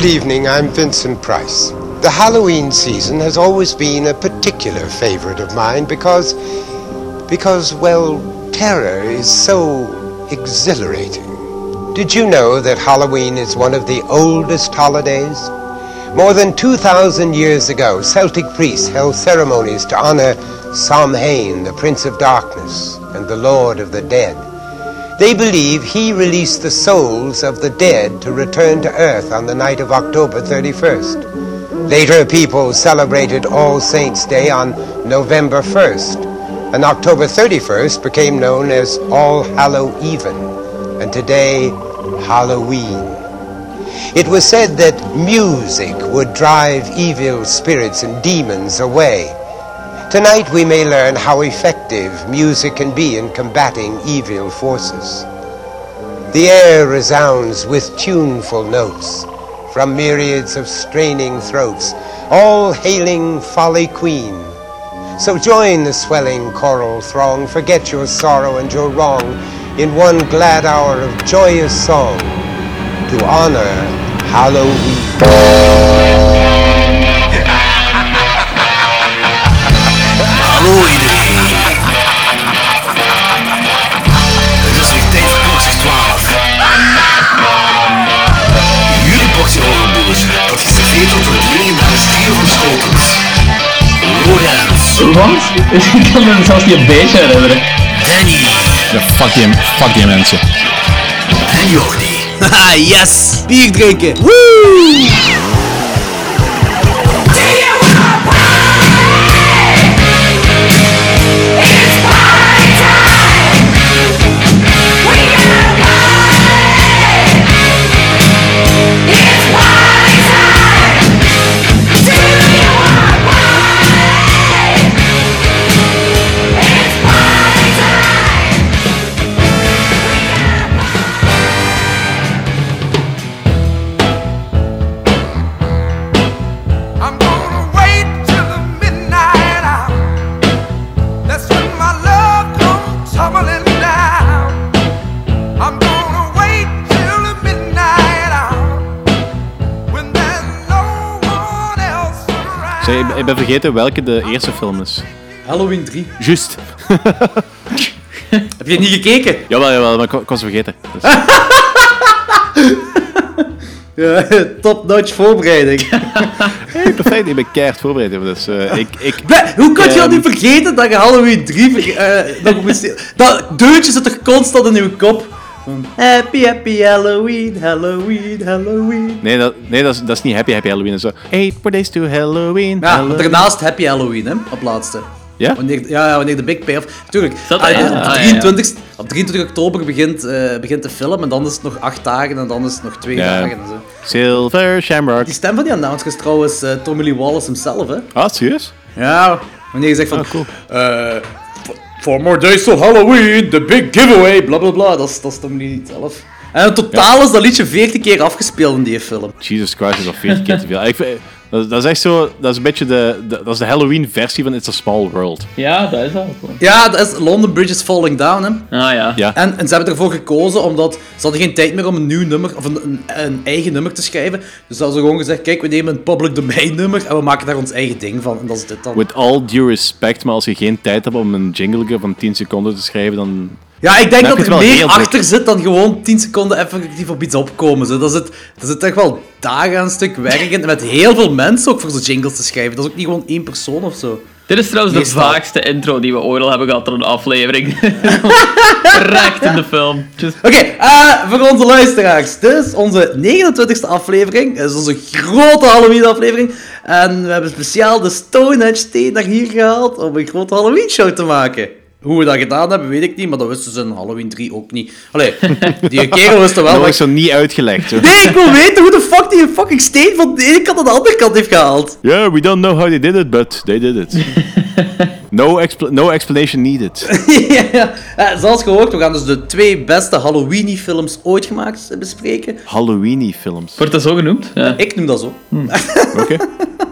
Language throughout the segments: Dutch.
Good evening, I'm Vincent Price. The Halloween season has always been a particular favorite of mine because, because, well, terror is so exhilarating. Did you know that Halloween is one of the oldest holidays? More than 2,000 years ago, Celtic priests held ceremonies to honor Samhain, the Prince of Darkness, and the Lord of the Dead. They believe he released the souls of the dead to return to earth on the night of October 31st. Later, people celebrated All Saints' Day on November 1st, and October 31st became known as All Hallow Even, and today, Halloween. It was said that music would drive evil spirits and demons away. Tonight we may learn how effective music can be in combating evil forces. The air resounds with tuneful notes from myriads of straining throats, all hailing Folly Queen. So join the swelling choral throng, forget your sorrow and your wrong in one glad hour of joyous song to honor Halloween. Wat? Ik kan me zelfs niet een beetje herinneren. Danny Ja, fuck die, fuck die mensen. en Jordi. Haha, yes! Bier drinken! I'm ik, ben vergeten welke de eerste film is. Halloween 3. Juist. Heb je niet gekeken? Jawel, jawel, maar ik, wa- ik was vergeten. Dus, Ja, top-notch voorbereiding. hey, perfect, ik ben keihard voorbereid. Dus eh, ik, ik, Hoe kun je al Ehm. niet vergeten dat je Halloween 3 verge- eh, nog moest... Dat deuntje zit toch constant in je kop? Happy, happy Halloween, Halloween, Halloween. nee, dat, nee dat, is, dat is niet Happy Happy Halloween. Dat is zo, Eight more days to Halloween. Ja, Halloween. daarnaast Happy Halloween, hè, op laatste. Ja? Wanneer, ja, ja, wanneer de big payoff... Tuurlijk, Dat- ah, ja, op, ah, ja, 23, op 23 oktober begint, eh, begint de film en dan is het nog 8 dagen en dan is het nog 2 Ja. dagen. En zo. Silver Shamrock. Die stem van die announcer is trouwens eh, Tommy Lee Wallace himself, hè? Ah, serieus? Ja, wanneer je zegt van... Ah, cool. eh, f- Four more days till Halloween, the big giveaway, bla bla bla. Dat is, dat is Lee zelf. En in totaal is dat liedje 14 keer afgespeeld in die film. Jesus Christ, is al 40 keer te veel. Ik vind- dat, dat is echt zo, dat is een beetje de, de, dat is de Halloween versie van It's a Small World. Ja, dat is dat. Ja, dat is London Bridge is Falling Down, hè. Ah ja. Ja. En, en ze hebben ervoor gekozen omdat ze hadden geen tijd meer om een nieuw nummer of een, een, een eigen nummer te schrijven. Dus ze hadden gewoon gezegd, kijk, we nemen een public domain nummer en we maken daar ons eigen ding van. En dat is dit dan. With all due respect, maar als je geen tijd hebt om een jingle van 10 seconden te schrijven, dan... Ja, ik denk dat er meer druk. achter zit dan gewoon 10 seconden effectief op iets opkomen. Zo. Dat, zit, dat zit echt wel dagen aan een stuk werk in. En met heel veel mensen ook voor zo'n jingles te schrijven. Dat is ook niet gewoon één persoon of zo. Dit is trouwens de vaagste intro die we ooit al hebben gehad in een aflevering. Recht in de film. Just... Oké, eh, voor onze luisteraars. Dit is onze 29e aflevering. Dit is onze grote Halloween-aflevering. En we hebben speciaal de Stonehenge Thee naar hier gehaald om een grote Halloween-show te maken. Hoe we dat gedaan hebben, weet ik niet, maar dat wisten ze in Halloween 3 ook niet. Allee, die kerel wist er wel. Dat is zo niet uitgelegd. Zo. Nee, ik wil weten hoe de fuck die een fucking steen van de ene kant naar de andere kant heeft gehaald. Yeah, we don't know how they did it, but they did it. No, expla- no explanation needed. ja, zoals gehoord, we gaan dus de twee beste Halloween-films ooit gemaakt bespreken. Halloweeny films. Wordt dat zo genoemd? Ja. Ik noem dat zo. Oké.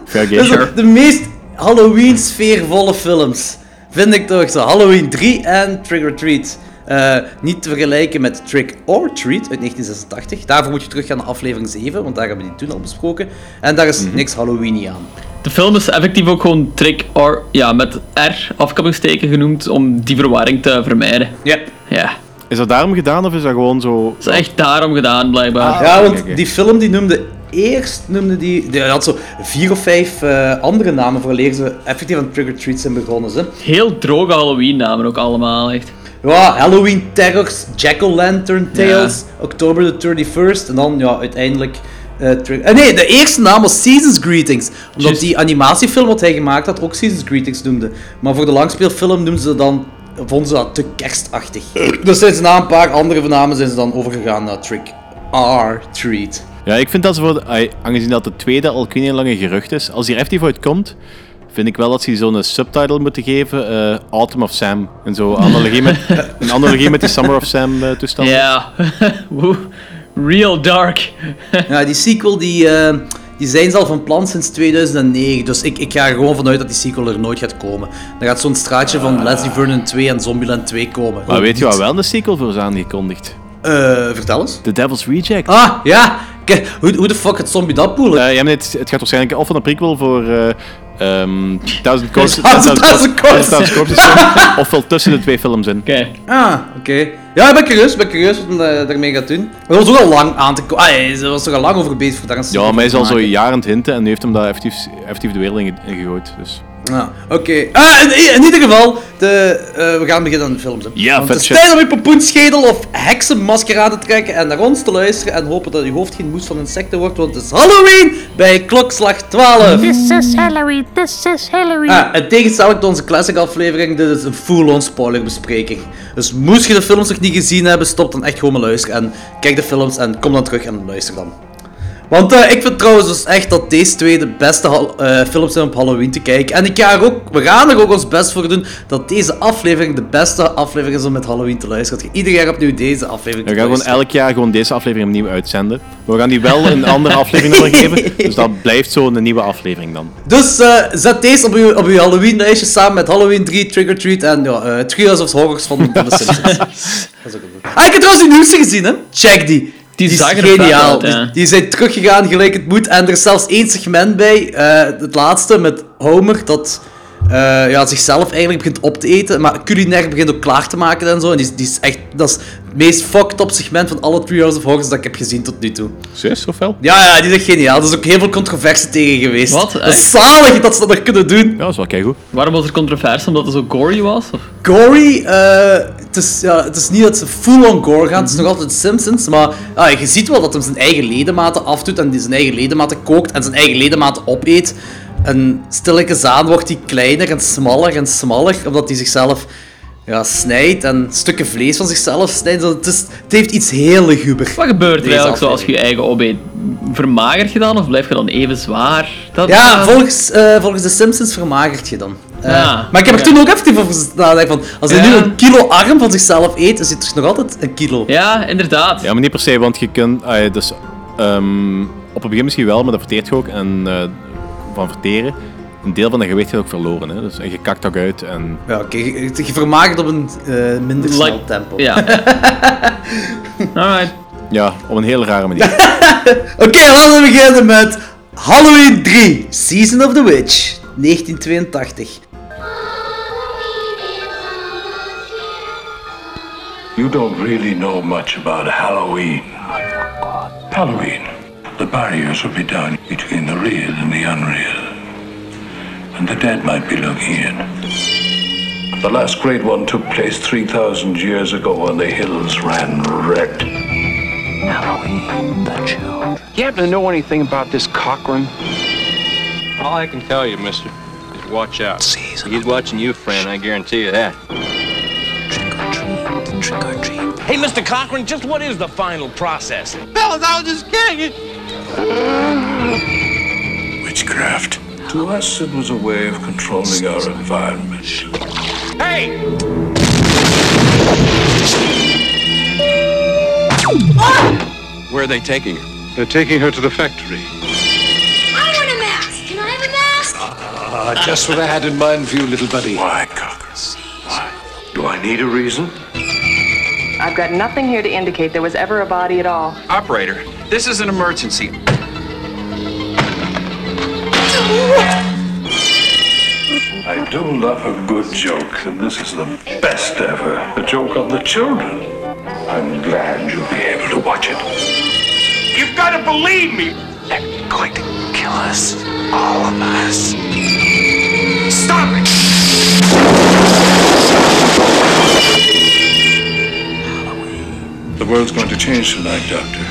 Fair Dus game. de, de meest Halloween-sfeervolle films vind ik toch zo Halloween 3 en Trick or Treat. Eh, niet te vergelijken met Trick or Treat uit 1986. Daarvoor moet je teruggaan naar aflevering 7, want daar hebben we die toen al besproken. En daar is niks Halloween aan. De film is effectief ook gewoon trick or ja, met R afkappingsteken genoemd om die verwarring te vermijden. Ja. Ja, Is dat daarom gedaan of is dat gewoon zo... dat is echt daarom gedaan blijkbaar. Ja, want oké, oké. die film die noemde eerst noemde die, die had zo vier of vijf eh, andere namen vooraleer ze effectief aan Trick or Treat zijn begonnen. Ze. Heel droge Halloween namen ook allemaal echt. Ja, Halloween Terrors, Jack-O-Lantern Tales, October the 31st en dan ja, uiteindelijk. eh, nee, de eerste naam was Seasons Greetings. Omdat die animatiefilm wat hij gemaakt had ook Seasons Greetings noemde. Maar voor de langspeelfilm noemden ze dan, vonden ze dat te kerstachtig. Dus zijn ze na een paar andere namen zijn ze dan overgegaan naar Trick or Treat. Ja, ik vind dat ze voor... aangezien dat de tweede al geen lange gerucht is, als die er effectief uitkomt, vind ik wel dat ze die zo'n subtitle moeten geven, eh, Autumn of Sam. En zo analogie met, een analogie met die Summer of Sam eh, toestand. Ja, Woe. real dark. Ja, die sequel die, eh, die zijn ze al van plan sinds 2009. Dus ik, ik ga er gewoon vanuit dat die sequel er nooit gaat komen. Dan gaat zo'n straatje van Leslie Vernon 2 en Zombieland 2 komen. Maar weet je wat wel een sequel voor is aangekondigd? Eh, vertel eens. The Devil's Reject. Ah, ja. Kijk, hoe, hoe de fuck het zombie dat poelen? Eh, ja, het, het gaat waarschijnlijk of van een prequel voor eh ehm Thousand Corpses, Thousand Corpses. Thousand Corpses zijn, ofwel tussen de twee films in. Kijk, Ah, oké. Ja, ik ben curieus, ik ben curieus wat hij daarmee gaat doen. Maar dat was ook al lang aan te komen. Ah, hij was er al lang over bezig voor daar een Ja, maar hij is al zo jaren aan het hinten en nu heeft hem dat effectief, effectief de wereld in gegooid. Dus. Ja, oké. Ah, in, in ieder geval, de, eh, we gaan beginnen aan de films. Hè. Ja, Want vet het is tijd om je popoenschedel of heksenmasker aan te trekken en naar ons te luisteren en hopen dat je hoofd geen moes van insecten wordt, want het is Halloween bij klokslag 12. This is Halloween, this is Halloween. Ah, en tegenstelling tot onze classic aflevering, dit is een full-on spoiler bespreking. Dus moest je de films nog niet gezien hebben, stop dan echt gewoon maar luisteren en kijk de films en kom dan terug en luister dan. Want eh, ik vind trouwens dus echt dat deze twee de beste eh, films zijn op Halloween te kijken. En ik ga er ook, we gaan er ook ons best voor doen dat deze aflevering de beste aflevering is om met Halloween te luisteren. Dat je ieder jaar opnieuw deze aflevering We gaan gewoon elk jaar gewoon deze aflevering opnieuw uitzenden. Maar we gaan die wel een andere aflevering nummer geven. Dus dat blijft zo een nieuwe aflevering dan. Dus eh, zet deze op uw, op uw Halloween-lijstje samen met Halloween 3, Trick or Treat en ja, eh Trios of Horrors van, de Simpsons. Dat is ook goed. Ah, ik heb trouwens die nieuwste gezien, hè? Check die. Die is geniaal. uit, ja. die, die zijn teruggegaan gelijk het moet. En er is zelfs één segment bij, eh, het laatste, met Homer, dat eh, ja, zichzelf eigenlijk begint op te eten, maar culinair begint ook klaar te maken en zo. En die, is- die is echt, dat is meest fucked up segment van alle Treehouse of Horrors dat ik heb gezien tot nu toe. Zes of wel? Ja, ja, die is echt geniaal. Er is ook heel veel controverse tegen geweest. Wat? Dat is Echt? zalig dat ze dat nog kunnen doen. Ja, dat is wel keigoed. waarom was er controverse? Omdat het zo gory was? Of? Gory, eh, het, is, ja, het is niet dat ze full-on gore gaan, het is nog altijd Simpsons, maar je ziet wel dat hij zijn eigen ledematen afdoet en die zijn eigen ledematen kookt en zijn eigen ledematen opeet. En stilletjes aan wordt hij kleiner en smaller en smaller, omdat hij zichzelf ja, snijdt en stukken vlees van zichzelf snijdt. Het, is, het heeft iets heel luguber. Wat gebeurt er eigenlijk zo als je je eigen opeet? Vermagert je dan of blijf je dan even zwaar? Dat, Ja, volgens, eh, volgens de Simpsons vermagert je dan. Eh, Ja, maar ik heb er toen ook even over nagedacht van, als hij Ja. nu een kilo arm van zichzelf eet, is het toch nog altijd een kilo. Ja, inderdaad. Ja, maar niet per se, want je kunt... dus, ehm, op het begin misschien wel, maar dat verteert je ook. En eh, van verteren, een deel van dat gewicht gaat ook verloren. Hè? Dus, en je kakt ook uit. En, Ja, oké, je, je vermagert op een eh, minder snel Like- tempo. Ja. Alright. ja, op een heel rare manier. Oké, laten we beginnen met Halloween 3, Season of the Witch, 1982. You don't really know much about Halloween. Halloween. The barriers will be down between the real and the unreal. And the dead might be looking in. The last great one took place 3,000 years ago when the hills ran red. Halloween, the chill. You happen to know anything about this Cochrane? All I can tell you, mister, is watch out. Season He's watching you, friend, I guarantee you that. trick or treat, trick or treat. Hey, Mr. Cochrane, just what is the final process? Fellas, I was just kidding. Witchcraft. To us, it was a way of controlling our environment. Hey! Where are they taking her? They're taking her to the factory. I want a mask. Can I have a mask? Ah, just what I had in mind for you, little buddy. Why, Cocker? Why? Do I need a reason? I've got nothing here to indicate there was ever a body at all. Operator, this is an emergency. I do love a good joke, and this is the best ever. A joke on the children. I'm glad you'll be able to watch it. You've got to believe me. They're going to kill us. All of us. Stop it! The world's going to change tonight, Doctor.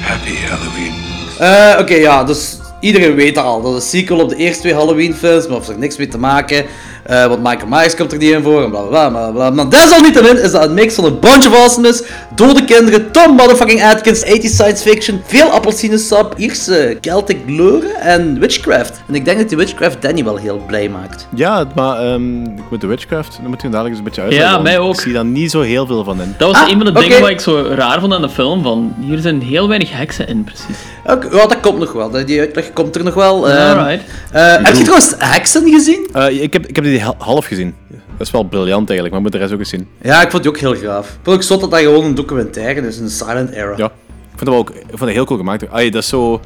Happy Halloween. Eh, Oké, ja, dus iedereen weet dat al. Dat is een sequel op de eerste twee Halloween-films, maar heeft er niks mee te maken. Eh, want Michael Myers komt er niet in voor en bla bla bla. bla. Maar desalniettemin is dat een mix van een bunch of awesomeness, dode kinderen, Tom motherfucking Atkins, 80 science fiction, veel appelsinesap, Ierse Celtic lore en witchcraft. En ik denk dat die witchcraft Danny wel heel blij maakt. Ja, maar ehm, ik moet de Witchcraft, dan moet je dadelijk eens een beetje uitleggen. Ja, mij ook. Ik zie daar niet zo heel veel van in. Dat was Ah, een van de dingen wat ik zo raar vond aan de film. Van, hier zijn heel weinig heksen in, precies. Oké, ja, dat komt nog wel. Dat- Die uitleg komt er nog wel. Ehm, Alright. eh, heb je trouwens Hexen gezien? Eh, ik, heb, ik heb die hal- half gezien. Dat is wel briljant eigenlijk, maar moet de rest ook eens zien. Ja, ik vond die ook heel gaaf. Ik vond ook zot dat dat gewoon een documentaire is, een silent era. Ja, ik vond wel ook ik vond heel cool gemaakt. Ay, dat is zo...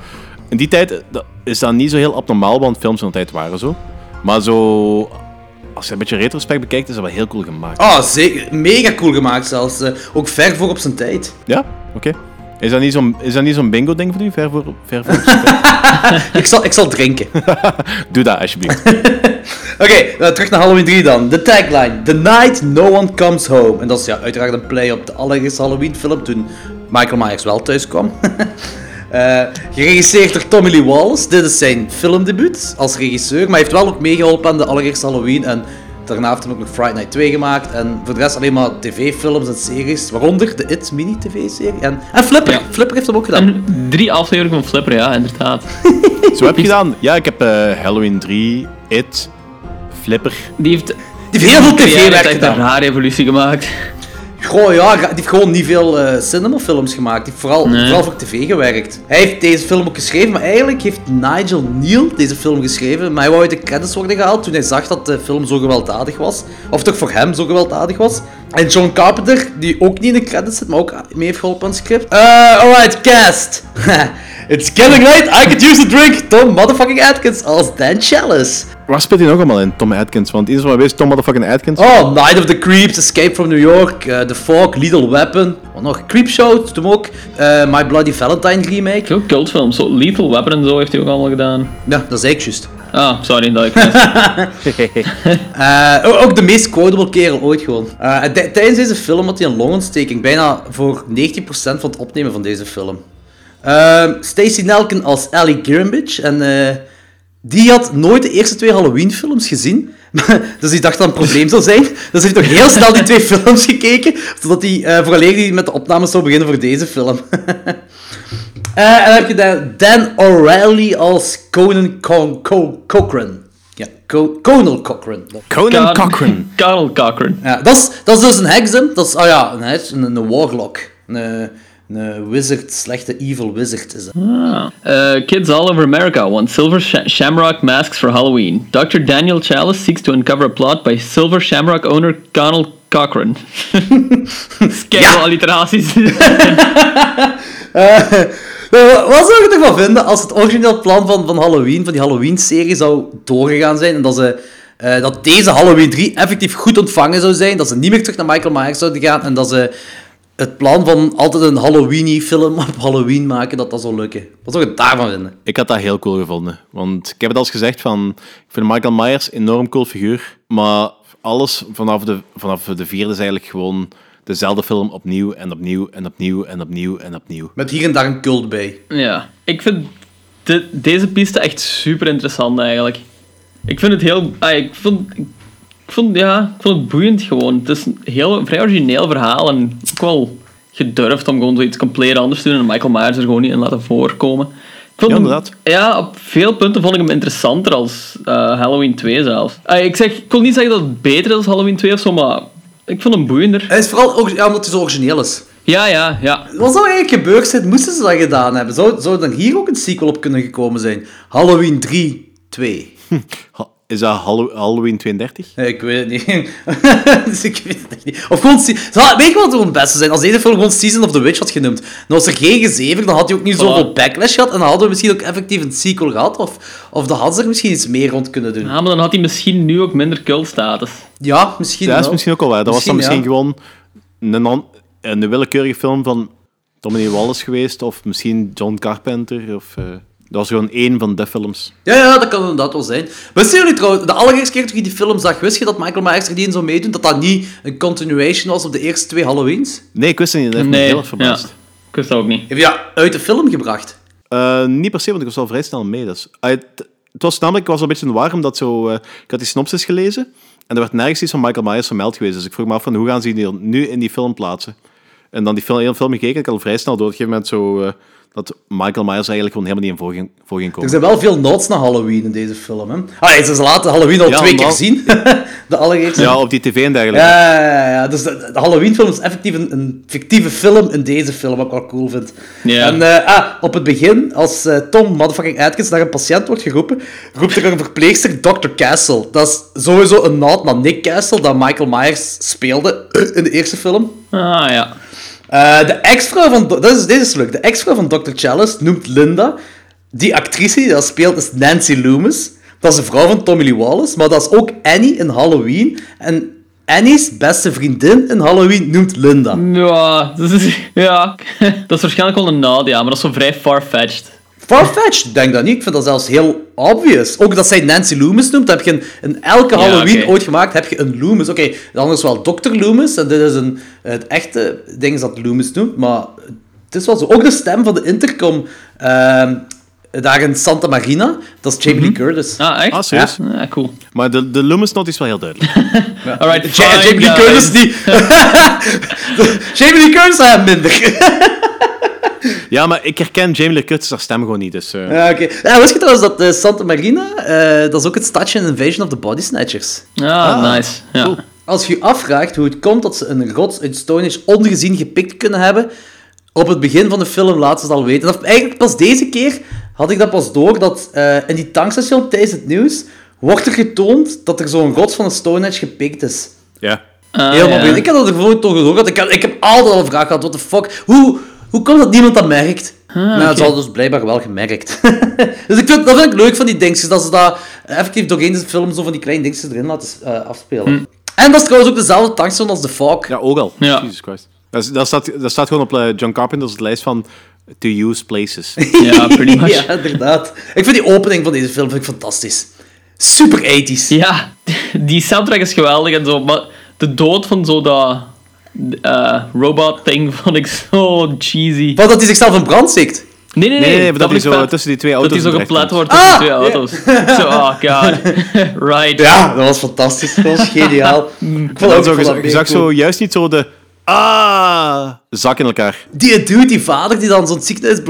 In die tijd eh, dat is dat niet zo heel abnormaal, want films van de tijd waren zo. Maar zo... Als je een beetje retrospect bekijkt, is dat wel heel cool gemaakt. Oh, zeker. Mega cool gemaakt zelfs. eh, ook ver voor op zijn tijd. Ja? Oké. Is dat niet zo'n is dat niet zo'n bingo-ding voor u? Ver voor... Ver voor ik, zal, ik zal drinken. Doe dat, alsjeblieft. Oké, eh, terug naar Halloween 3 dan. De tagline: The night no one comes home. En dat is ja, uiteraard een play op de allereerste Halloween film toen Michael Myers wel thuis kwam. Eh, geregisseerd door Tommy Lee Wallace. Dit is zijn filmdebuut als regisseur. Maar hij heeft wel ook meegeholpen aan de allereerste Halloween. En daarna heeft hij ook nog Friday Night 2 gemaakt. En voor de rest alleen maar tv-films en series. Waaronder de It mini-tv-serie. En, en Flipper. Ja. Flipper heeft hem ook gedaan. En drie afleveringen van Flipper, ja, inderdaad. Zo heb je gedaan. Ja, ik heb eh, Halloween 3, It, Flipper. Die heeft, Die heeft heel veel tv-werk een gedaan. rare evolutie gemaakt. Goh, ja, die heeft gewoon niet veel eh, cinemafilms gemaakt. Die heeft vooral, Nee. vooral voor tv gewerkt. Hij heeft deze film ook geschreven, maar eigenlijk heeft Nigel Neal deze film geschreven. Maar hij wou uit de credits worden gehaald toen hij zag dat de film zo gewelddadig was. Of toch voor hem zo gewelddadig was. En John Carpenter, die ook niet in de credits zit, maar ook mee heeft geholpen aan het script. Uh, alright, cast. It's getting late, I could use a drink. Tom motherfucking Atkins als Dan Chalice. Waar speelt hij nog allemaal in? Tom Atkins. Want iedereen weet Tom motherfucking Atkins. Oh, Night of the Creeps, Escape from New York, eh, The Fog, Lethal Weapon. Wat nog? Creepshow, doet hem ook. Eh, My Bloody Valentine remake. Ook cultfilms, zo Lethal Weapon en zo heeft hij ook allemaal gedaan. Ja, dat is eigenlijk juist. Ah, sorry dat ik. Eh, ook- de meest quotable kerel ooit gewoon. Eh, en tij- tijdens deze film had hij een longontsteking, bijna voor 90% van het opnemen van deze film. Ehm Stacey Nelken als Ellie Grimbridge en eh, die had nooit de eerste twee Halloween-films gezien. dus die dacht dat het een probleem zou zijn. Dus hij heeft toch heel snel die twee films gekeken, zodat hij uh, vooraleer hij met de opnames zou beginnen voor deze film. Eh, en dan heb je dan Dan O'Reilly als Conan Co- Co- Cochran. Ja, Co- Conal Cochran. Conan Cochran. Carl Cochran. Ja, dat is, dat is dus een hexem. Dat is, oh ja, een heks, een, een warlock. Een, een wizard, slechte evil wizard is dat. Ah. Uh, kids all over America want silver sh- shamrock masks for Halloween. Dr. Daniel Chalice seeks to uncover a plot by silver shamrock owner Conal Cochran. Scale alliteraties. Eh, wat zou je ervan vinden als het origineel plan van, van Halloween, van die Halloween-serie, zou doorgegaan zijn en dat, ze, eh, dat deze Halloween 3 effectief goed ontvangen zou zijn, dat ze niet meer terug naar Michael Myers zouden gaan en dat ze het plan van altijd een Halloween-film op Halloween maken, dat dat zou lukken. Wat zou je daarvan vinden? Ik had dat heel cool gevonden. Want ik heb het al eens gezegd van... Ik vind Michael Myers een enorm cool figuur. Maar alles vanaf de, vanaf de vierde is eigenlijk gewoon dezelfde film opnieuw en opnieuw en opnieuw en opnieuw en opnieuw. Met hier en daar een cult bij. ja, ik vind de- deze piste echt super interessant eigenlijk. Ik vind het heel... ah, ik, vond, ik, vond, ja, ik vond het boeiend gewoon. Het is een heel vrij origineel verhaal en ook wel gedurfd om gewoon zoiets compleet anders te doen en Michael Myers er gewoon niet in laten voorkomen. Ik vond Ja, hem- inderdaad. ja, op veel punten vond ik hem interessanter als eh, Halloween 2 zelfs. Ah, ik, zeg, ik wil niet zeggen dat het beter is als Halloween 2 of zo, maar ik vond hem boeiender. Het is vooral ook, ja, omdat hij zo origineel is. Ja, ja, ja. Wat zou eigenlijk gebeurd zijn, moesten ze dat gedaan hebben? Zou, zou er hier ook een sequel op kunnen gekomen zijn? Halloween 3, 2. Is dat Hallo- Halloween 32? Nee, ik weet het niet. dus ik weet het echt niet. Of gewoon... Weet je wat het beste zijn? Als deze film gewoon Season of the Witch had genoemd. Dan was er geen gezever, dan had hij ook niet zoveel backlash gehad. En dan hadden we misschien ook effectief een sequel gehad. Of, of dan hadden ze er misschien iets meer rond kunnen doen. Ja, maar dan had hij misschien nu ook minder cultstatus. Ja, misschien dat is wel. misschien ook al waar. Dat was dan misschien gewoon een, een willekeurige film van Tommy Wallace geweest, of misschien John Carpenter, of... eh, dat was gewoon één van de films. Ja, ja, dat kan inderdaad wel zijn. Wisten jullie trouwens, de allereerste keer toen je die film zag, wist je dat Michael Myers er niet in zou meedoen? Dat dat niet een continuation was op de eerste twee Halloweens? Nee, ik wist het niet. Dat heeft me Nee, heel erg verbaasd. ja. Ik wist dat ook niet. Heb je dat uit de film gebracht? Eh, niet per se, want ik was al vrij snel mee. Dus, Ah, het, het was namelijk, ik was een beetje in de war, omdat zo, eh, ik had die synopsis gelezen en er werd nergens iets van Michael Myers vermeld geweest. Dus ik vroeg me af van hoe gaan ze die nu in die film plaatsen. En dan die film, hele film gekeken, ik had al vrij snel door op een gegeven moment zo, eh, dat Michael Myers eigenlijk gewoon helemaal niet in voor ging, voor ging Er zijn wel veel nods naar Halloween in deze film, hè? Ah, ze laten Halloween al Ja, twee keer zien. de allereerste. Ja, op die tv en dergelijke. Ja, ja, ja. Dus de, de Halloween-film is effectief een, een fictieve film in deze film, wat ik wel cool vind. Ja. En eh, ah, op het begin, als eh, Tom motherfucking Atkins naar een patiënt wordt geroepen, roept er een verpleegster Dr. Castle. Dat is sowieso een naad naar Nick Castle, dat Michael Myers speelde in de eerste film. Ah ja. Eh, de ex-vrouw van... Dat is, deze is. De ex-vrouw van Dr. Chalice noemt Linda. Die actrice die dat speelt is Nancy Loomis. Dat is de vrouw van Tommy Lee Wallace. Maar dat is ook Annie in Halloween. En Annie's beste vriendin in Halloween noemt Linda. Ja, dat is, ja. dat waarschijnlijk wel een Nadia, maar dat is zo vrij far-fetched. Farfetched, ik denk dat niet. Ik vind dat zelfs heel obvious. Ook dat zij Nancy Loomis noemt. heb je in, in elke Ja, Halloween ooit gemaakt, heb je een Loomis. Oké, de andere is wel Dr. Loomis. En dit is een, het echte ding is dat Loomis noemt. Maar het is wel zo. Ook de stem van de intercom ehm, daar in Santa Marina, dat is Jamie Lee Curtis. Ah, echt? Ah, serieus? Ja, cool. Maar de, de Loomis note is wel heel duidelijk. Alright, Ja, Jamie. Curtis niet. Jamie Lee Curtis ah, minder. Ja, maar ik herken Jamie Lee Curtis haar stem gewoon niet, dus... eh, ja, oké. Ja, wist je trouwens dat eh, Santa Marina, eh, dat is ook het stadje in Invasion of the Body Snatchers. Ah, nice. Ja. Als je je afvraagt hoe het komt dat ze een rots uit Stone Age ongezien gepikt kunnen hebben, op het begin van de film laten ze het al weten. Dat, eigenlijk pas deze keer had ik dat pas door, dat eh, in die tankstation tijdens het nieuws wordt er getoond dat er zo'n rots van een Stone Age gepikt is. ja. Ah, Helemaal ja. Ik heb dat ervoor toch gehoord. Ik heb, ik heb altijd al een vraag gehad, what the fuck? Hoe, hoe komt dat niemand dat merkt? nou, het oké. zal dus blijkbaar wel gemerkt. dus ik vind, dat vind ik leuk van die dingetjes, dat ze dat effectief doorheen de film zo van die kleine dingetjes erin laten eh, afspelen. En dat is trouwens ook dezelfde tankstation als The Fog. Ja, ook al. Ja. Jesus Christ. Dat, is- dat, staat, dat staat gewoon op eh, John Carpenter's lijst van to use places. Ja, pretty much. ja, inderdaad. Ik vind die opening van deze film vind ik fantastisch. Super 80s. Ja, die soundtrack is geweldig en zo, maar de dood van zo dat eh, robot-ding vond ik zo cheesy. Wat dat hij zichzelf in brand steekt. Nee, nee, nee. Nee, nee, dat vond hij ik zo vet. tussen die twee Dat auto's hij zo komt. wordt tussen Ah, twee auto's. Zo, oh god. right. Ja, dat was fantastisch. Dat was geniaal. Ik En vond ook zo, ik vond je, dat zag cool. zo juist niet zo de ah zak in elkaar. Die dude, die vader die dan zo'n ziekenhuis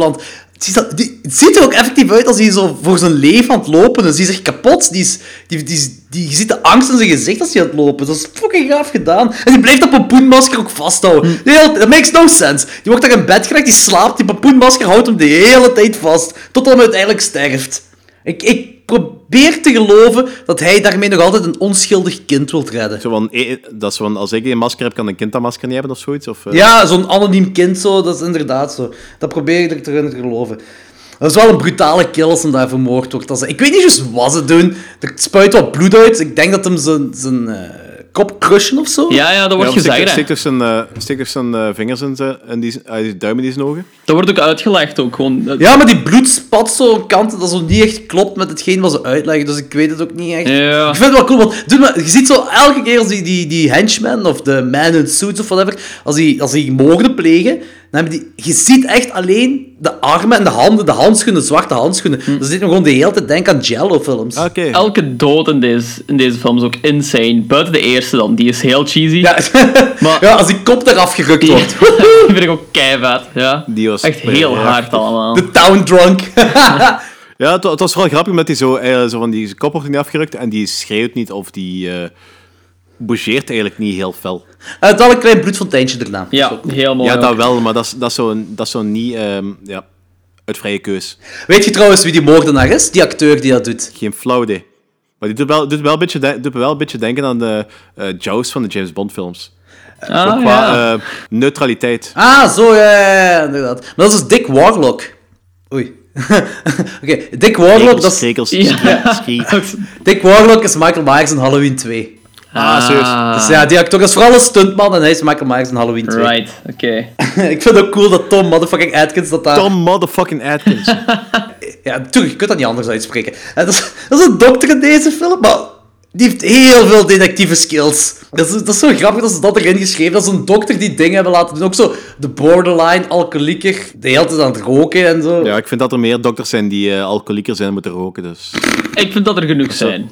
die, ziet- die- het ziet er ook effectief uit als hij zo voor zijn leven aan het lopen is. Die is echt kapot. Die is, die, die, is- die, je ziet de angst in zijn gezicht als hij aan het lopen. Dat is fucking gaaf gedaan. En die blijft dat pompoenmasker ook vasthouden. De hele- that makes no sense. Die wordt daar in bed gelegd, die slaapt, die pompoenmasker houdt hem de hele tijd vast. Tot hij uiteindelijk sterft. Ik, ik probeer te geloven dat hij daarmee nog altijd een onschuldig kind wilt redden. Zo van, eh, dat is van, als ik een masker heb, kan een kind dat masker niet hebben of zoiets. Of, eh, Ja, zo'n anoniem kind zo, dat is inderdaad zo. Dat probeer ik erin te geloven. Dat is wel een brutale kill als hem daar vermoord wordt. Als, ik weet niet wat ze doen. Er spuit wat bloed uit. Ik denk dat hem zijn, zijn eh, kop crushen of zo. Ja, ja, dat wordt Ja, gezegd. hè. Steek toch zijn, eh, steek toch zijn eh, vingers in zijn, in die, uh, die duimen in zijn ogen. Dat wordt ook uitgelegd ook gewoon. Ja, maar die bloed spat zo aan kanten dat zo niet echt klopt met hetgeen wat ze uitleggen. Dus ik weet het ook niet echt. Ja. Ik vind het wel cool, want doe maar, je ziet zo elke keer als die, die, die henchmen of de man in suits of whatever, als die, als die moorden plegen, dan hebben die, je ziet echt alleen de armen en de handen, de handschoenen, de zwarte handschoenen. Hm. Dus me gewoon de hele tijd denken aan Jello-films. Oké. Elke dood in deze, in deze film is ook insane. Buiten de eerste dan, die is heel cheesy. Ja, Maar- ja, als die kop eraf gerukt Die, wordt. die vind ik ook keivet. Ja. Die was Echt heel ja. hard allemaal. De town drunk. Ja, het, wa- het was vooral grappig omdat hij zo, eh, zo van die kop wordt niet afgerukt en die schreeuwt niet of die eh bougeert eigenlijk niet heel fel. Het wel een klein bloedfonteintje erna. Ja, heel mooi. ja, ook. dat wel, maar dat is, dat is zo, dat is zo niet ehm, ja, uit vrije keus. Weet je trouwens wie die moordenaar is? Die acteur die dat doet. Geen flauw idee. Maar die doet wel, doet wel, een, beetje de- doet me wel een beetje denken aan de eh Jaws van de James Bond films. Ah, qua ja. eh, neutraliteit. Ah, zo, ja, ja, ja, inderdaad. Maar dat is Dick Warlock. Oei. Oké, Dick Warlock, dat is... Krekels, Ja. ski. Dick Warlock is Michael Myers in Halloween 2. Ah, serieus. Dus ja, die acteur is vooral een stuntman en hij is Michael Myers in Halloween 2. Right, oké. ik vind het ook cool dat Tom motherfucking Atkins dat daar... Tom motherfucking Atkins. Ja, natuurlijk, je kunt dat niet anders uitspreken. En dat, is, dat is een dokter in deze film, maar die heeft heel veel detectieve skills. Dat is, dat is zo grappig dat ze dat erin geschreven Dat is een dokter die dingen hebben laten doen. Ook zo de borderline alcoholieker, de hele tijd aan het roken en zo. Ja, ik vind dat er meer dokters zijn die eh alcoholieker zijn en moeten roken, dus... Ik vind dat er genoeg zijn.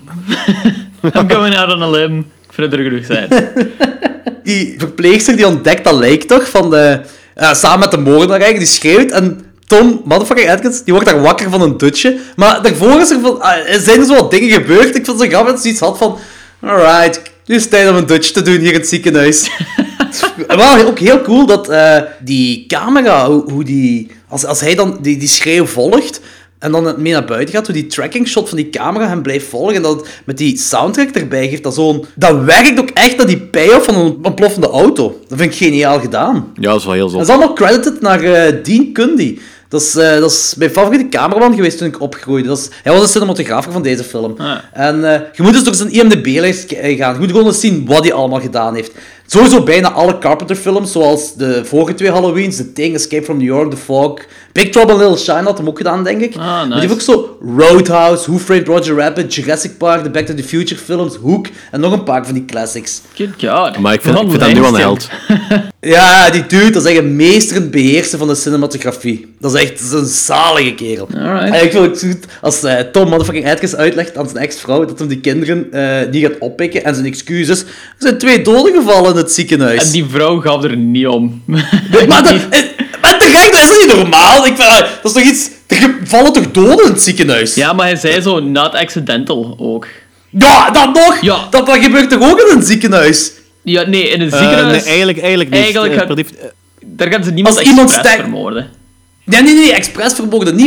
I'm going out on a limb. Ik vind dat er genoeg zijn. Die verpleegster die ontdekt dat lijk toch, van de, eh, samen met de moordenaar eigenlijk, die schreeuwt en Tom, motherfucking Atkins, die wordt daar wakker van een dutje. Maar daarvoor is er, van, er zijn er zo wat dingen gebeurd. Ik vond het zo grappig dat ze iets had van... Alright, nu is het tijd om een dutje te doen hier in het ziekenhuis. Wel, ook heel cool dat eh, die camera, hoe, hoe die... Als, als hij dan die, die schreeuw volgt... En dan mee naar buiten gaat, hoe die tracking shot van die camera hem blijft volgen. En dat het met die soundtrack erbij geeft. Dat, zo'n, dat werkt ook echt naar die payoff van een ontploffende auto. Dat vind ik geniaal gedaan. Ja, dat is wel heel Dat zot. is allemaal credited naar eh, Dean Cundy. Dat is, eh, dat is mijn favoriete cameraman geweest toen ik opgroeide. Dat is, hij was de cinematograaf van deze film. Ah. En eh, je moet dus door zijn IMDb-lijst gaan. Je moet gewoon eens zien wat hij allemaal gedaan heeft. Sowieso bijna alle Carpenter-films, zoals de vorige twee Halloweens, The Thing, Escape from New York, The Fog. Big Trouble in Little China had hem ook gedaan, denk ik. Ah, Maar die heeft ook zo Roadhouse, Who Framed Roger Rabbit, Jurassic Park, The Back to the Future films, Hook en nog een paar van die classics. Good god. Maar ik vind, ik vind hem nu wel een held. Ja, die dude, dat is echt een meester in het beheersen van de cinematografie. Dat is echt dat is een zalige kerel. Alright. En ik vind het goed als eh, Tom motherfucking Atkins uitlegt aan zijn ex-vrouw dat hem die kinderen eh, niet gaat oppikken. En zijn excuus is, er zijn twee doden gevallen in het ziekenhuis. En die vrouw gaf er niet om. Maar, dat, terecht, dat is toch niet normaal? Ik eh, dat is toch iets... Er vallen toch doden in het ziekenhuis? Ja, maar hij zei zo, not accidental ook. Ja, dat nog! Ja. Dat, dat gebeurt toch ook in een ziekenhuis? Ja, nee, in een Eh, ziekenhuis... nee, eigenlijk, eigenlijk niet. Eigenlijk Eh, gaat- Daar gaan ze niemand Als iemand vermoorden. Nee, nee, nee, expres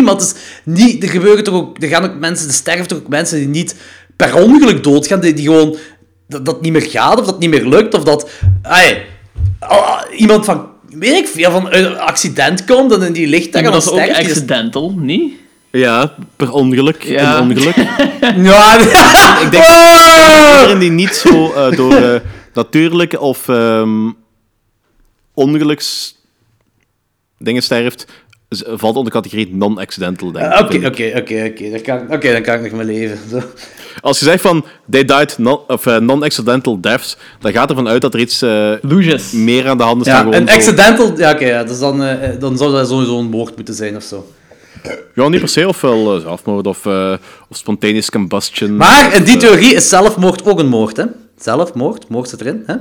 maar het is niet, er gebeuren toch ook, er gaan ook mensen, er sterven toch ook mensen die niet per ongeluk doodgaan, die, die gewoon, dat, dat niet meer gaat, of dat niet meer lukt, of dat, ai, ah, iemand van, weet ik veel, van een accident komt en die ligt daar Ja, dat is ook accidental, niet? ja, per ongeluk. Ja. Een ongeluk. Ja, Ik denk Oh! iedereen die niet zo eh, door eh, natuurlijke of ehm, ongeluks dingen sterft, valt onder de categorie non-accidental, denk ik. Oké, ik. oké, oké, oké, dan kan- oké, dan kan ik nog mijn leven. Zo. Als je zegt van they died non- of, eh, non-accidental deaths, dan gaat ervan uit dat er iets eh, meer aan de hand is Ja, een zo- accidental, ja oké, ja, dus dan, eh, dan zou dat sowieso een moord moeten zijn of zo. Ja, niet per se, ofwel zelfmoord of, of spontaneous combustion. Maar in die theorie is zelfmoord ook een moord, hè? Zelfmoord, moord zit erin, hè?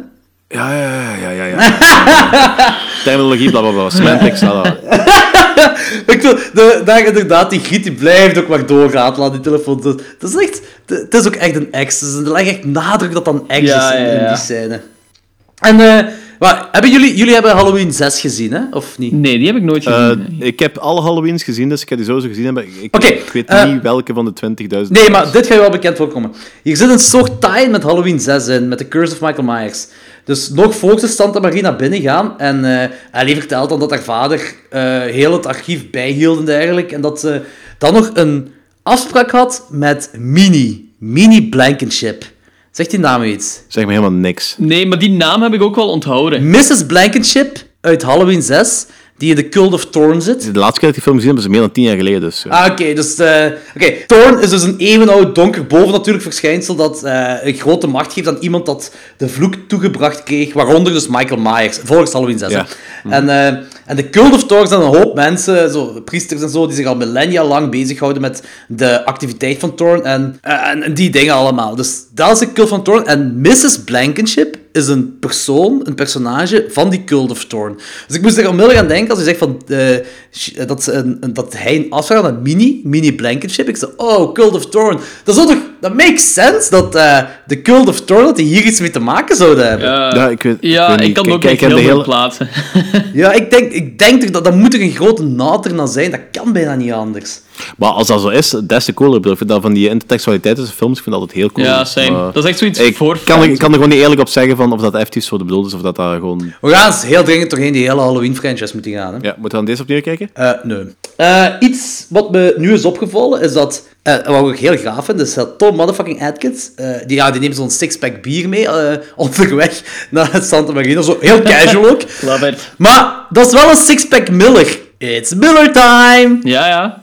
Ja, ja, ja, ja, ja. Terminologie, bla bla bla. Semantics, bla, bla. Ik wil, de, daar inderdaad, die Griet die blijft ook maar doorgaan aan die telefoon. Dat, dat is echt, het is ook echt een ex. Dus er ligt echt nadruk dat dat een ex Ja, is in, ja, in ja. die scène. En, eh, wat, hebben jullie, jullie hebben Halloween 6 gezien, hè? Of niet? Nee, die heb ik nooit Eh, gezien. ik heb alle Halloweens gezien, dus ik heb die sowieso gezien hebben. Ik, ik weet eh, niet welke van de 20.000. Nee, maar dit ga je wel bekend voorkomen. Hier zit een soort tie met Halloween 6 in, met The Curse of Michael Myers. Dus nog voor ze Santa Marie naar binnen gaan. En eh Ellie vertelt dan dat haar vader eh, heel het archief bijhield en dergelijke. En dat ze dan nog een afspraak had met Minnie. Minnie Blankenship. Zegt die naam iets? Zeg me helemaal niks. Nee, maar die naam heb ik ook wel onthouden. Mrs. Blankenship uit Halloween 6, die in de Cult of Thorn zit. De laatste keer dat ik die film gezien heb, is meer dan tien jaar geleden. Dus, ja. Ah, oké. dus, eh oké. Thorn is dus een eeuwenoud donker bovennatuurlijk verschijnsel dat eh, een grote macht geeft aan iemand dat de vloek toegebracht kreeg, waaronder dus Michael Myers, volgens Halloween 6. hè. Ja. En, eh, en de Cult of Thorn zijn een hoop mensen, zo, priesters en zo, die zich al millennia lang bezighouden met de activiteit van Thorn en, en, en die dingen allemaal. Dus dat is de Cult van Thorn. En Mrs. Blankenship is een persoon, een personage van die Cult of Thorn. Dus ik moest er onmiddellijk aan denken als je zegt van, eh, dat, ze een, een- dat hij een afspraak had met Mini, Mini Blankenship. Ik zei, oh, Cult of Thorn. Dat is toch, dat makes sense dat eh, de Cult of Thorn, dat die hier iets mee te maken zouden hebben. Ja, Ja, ik weet- ja, ik weet ik kan ook kijk, heel veel hele- plaatsen. Ja, ik denk, ik denk toch dat dat moet er een grote naad erna zijn. Dat kan bijna niet anders. Maar als dat zo is, des te cooler. Ik bedoel, Ik vind dat van die intertextualiteit tussen films, ik vind dat altijd heel cool. Ja, same. Maar Dat is echt zoiets ik voor kan, fans. ik kan er gewoon niet eerlijk op zeggen van of dat effectief zo de bedoeld is, of dat dat gewoon... We gaan eens heel dringend doorheen die hele Halloween-franchise moeten gaan. Hè? Ja, moeten we dan deze opnieuw kijken? Eh, nee. Eh, iets wat me nu is opgevallen, is dat... eh wat ik heel gaaf vind, is dat Tom motherfucking Atkins, eh, die, ja, die neemt zo'n sixpack bier mee eh, onderweg naar het Santa Marina. Zo heel casual ook. Love it. Maar dat is wel een sixpack Miller. It's Miller time! Ja, ja.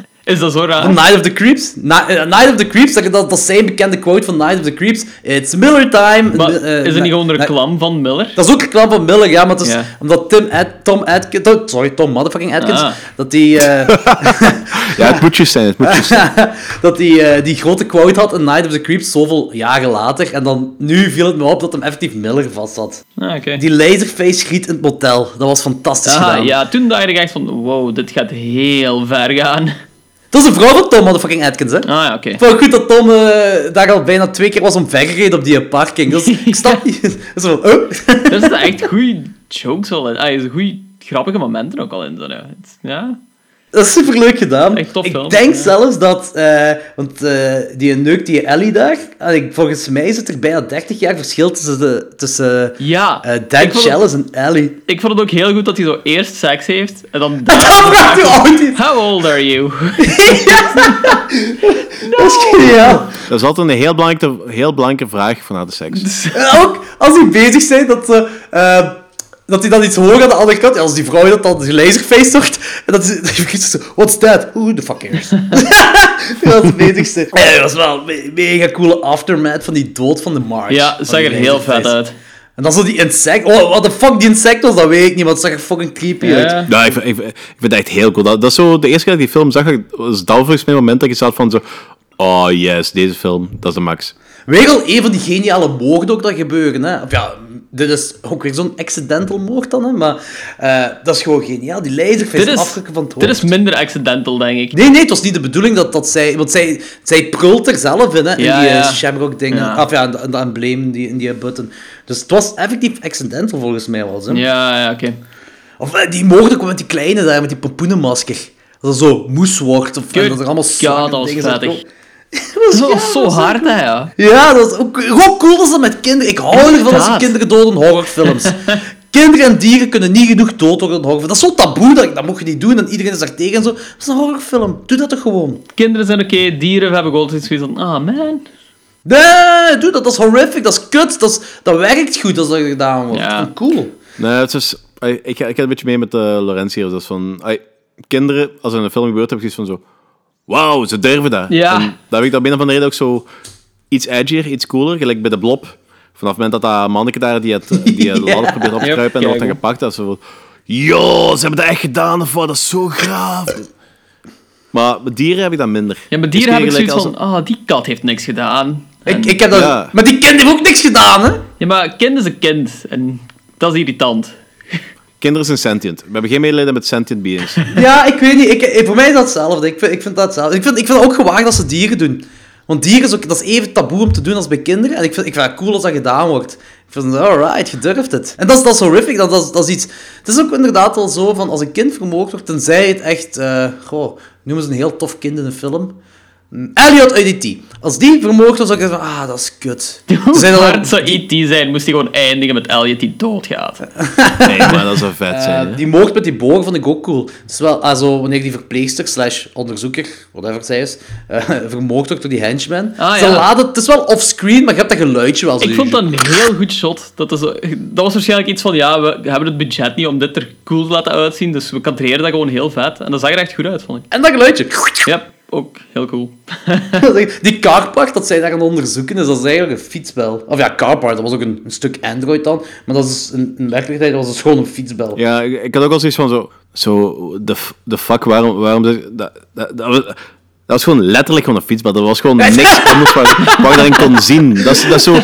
is dat zo raar? Van Night of the Creeps. Na- eh, Night of the Creeps, dat, dat, dat is zijn bekende quote van Night of the Creeps. It's Miller time. Maar Eh, is het niet gewoon een reclame van Miller? Dat is ook reclame van Miller, ja, maar het is omdat Tim Ad, Tom Atkins, sorry, Tom motherfucking Atkins, Ah. dat die, eh, Ja, het moet juist zijn, het moet juist zijn. dat die, eh, die grote quote had in Night of the Creeps zoveel jaren later. En dan nu viel het me op dat hem effectief Miller vast had. Ah, oké. Die laserface schiet in het motel. Dat was fantastisch Ah, gedaan. ja, toen dacht ik echt van, wow, dit gaat heel ver gaan. Dat is een vrouw van Tom motherfucking Atkins, hè? Ah, ja, oké. Ik vond het goed dat Tom eh, daar al bijna twee keer was omvergereden op die parking. Is, ik snap niet. Dat is van, oh. Er zitten echt goede jokes wel in. Ah, goede, grappige momenten ook al in. Zo, ja. Dat is superleuk gedaan. Echt tof ik film, denk ja. zelfs dat... eh, want eh, die neukt die Ellie daar... ik- volgens mij is het er bijna 30 jaar verschil tussen, de, tussen Ja. eh, Ik Dan vond het- Chalice en Ellie. Ik vond het ook heel goed dat hij zo eerst seks heeft en dan Dan vraagt oud. How old are you? Dat is geniaal. Dat is altijd een heel belangrijke, heel belangrijke vraag van na de seks. Ook als die bezig zijn, dat ze... dat hij dan iets hoort aan de andere kant. Ja, als die vrouw dat dan die laserface hoort. En dat is... zo, What's that? Who the fuck cares? dat is bezig zijn. Ja, dat was wel een me- mega coole aftermath van die dood van de March. Ja, zag er heel vet uit. En dan zo die insect... Oh, what the fuck die insect was, dat weet ik niet, want het zag er fucking creepy uit. Ja. Ik, vind- ik, vind- ik vind het echt heel cool. Dat, dat is zo, de eerste keer dat ik die film zag, was dat volgens mij het moment dat je zat van zo... Oh yes, deze film, dat is de max. Weer al een van die geniale moorden ook dat gebeuren. Hè? Of ja, dit is ook weer zo'n accidental moord dan, hè? maar eh, dat is gewoon geniaal. Die Dit is, afrukken van het dit hoofd. is minder accidental, denk ik. Nee, nee, het was niet de bedoeling dat, dat zij... Want zij, zij prult er zelf in, hè, in Ja, die eh, ja. Shamrock-dingen. Ja. Of ja, de- in dat embleem, die, in die button. Dus het was effectief accidental, volgens mij was hè. Ja, ja, oké. Of eh, die moord ook met die kleine daar, met die pompoenenmasker. Dat er zo moes wordt, of Kut. dat er allemaal Ja, dat was. Dat was Dat ja, was zo hard, hè, ja. Ja, dat is ook gewoon cool als dat met kinderen... Ik hou ervan als kinderen doden in horrorfilms. kinderen en dieren kunnen niet genoeg dood worden in horrorfilms. Dat is zo taboe, dat, dat mocht je niet doen en iedereen is daar tegen en zo. Dat is een horrorfilm. Doe dat toch gewoon. Kinderen zijn oké, dieren hebben gewoon zoiets van, ah man. Nee, doe dat. Dat is horrific. Dat is kut. Dat, is, dat werkt goed als dat gedaan wordt. Ja. Cool. Nee, het is... ai, Ik, ga- ik ga een beetje mee met uh, Lorenz hier. Dat is van... kinderen, als er een film gebeurt, heb ik zoiets van zo... Wauw, ze durven dat. Ja. En dat heb ik daar binnen van de reden ook zo... Iets edgier, iets cooler. Gelijk bij de Blob. Vanaf het moment dat dat manneke daar die het, die het Ja. ladder probeert op te Yep, kruipen en dan wordt dan gepakt. Dat zo van... Yo, ze hebben dat echt gedaan. Of wat, dat is zo graaf. Maar met dieren heb ik dat minder. Ja, met dieren heb ik meer zoiets gelijk van, ah, die kat heeft niks gedaan. Ik, En- ik heb dat... Ja. Maar die kind heeft ook niks gedaan, hè? Ja, maar kind is een kind. En dat is irritant. Kinderen zijn sentient. We hebben geen medelijden met sentient beings. Ja, ik weet niet. Ik, voor mij is dat hetzelfde. Ik vind, ik vind dat hetzelfde. Ik vind, ik vind het ook gewaagd als ze dieren doen. Want dieren is ook, dat is even taboe om te doen als bij kinderen. En ik vind, ik vind het cool als dat gedaan wordt. Ik vind, alright, je durft het. En dat is, dat is horrific. Dat, dat, dat is iets... Het is ook inderdaad wel zo van, als een kind vermoord wordt, tenzij het echt... eh goh, noemen ze een heel tof kind in een film. Elliot uit E.T. Als die vermoord wordt, zou ik zeggen van, ah, dat is kut. Hoe Zijn dan- hard zou E.T. zijn, moest hij gewoon eindigen met Elliot die doodgaat. Nee, maar dat zou vet zijn. Eh, die moord met die bogen vond ik ook cool. Het is wel, also, wanneer die verpleegster slash onderzoeker, whatever zij is, eh, vermoord wordt door die henchman. Ah, Ze ja. laten- het is wel offscreen, maar je hebt dat geluidje wel zo. Ik vond dat een heel goed shot. Dat, is zo, dat was waarschijnlijk iets van, ja, we hebben het budget niet om dit er cool te laten uitzien, dus we kadreren dat gewoon heel vet. En dat zag er echt goed uit, vond ik. En dat geluidje. Ja, ook heel cool. die carpart dat zij daar aan het onderzoeken is, dat is eigenlijk een fietsbel. Of ja, carpart, dat was ook een, een stuk Android dan. Maar dat is in, in werkelijkheid was het gewoon een fietsbel. Ja, ik, ik had ook al zoiets van zo... Zo, de, de fuck, waarom... waarom dat, dat, dat, dat, was- dat gewoon letterlijk gewoon een fietsbal. Er was gewoon niks anders waar, waar je daarin kon zien. Dat is, dat is zo...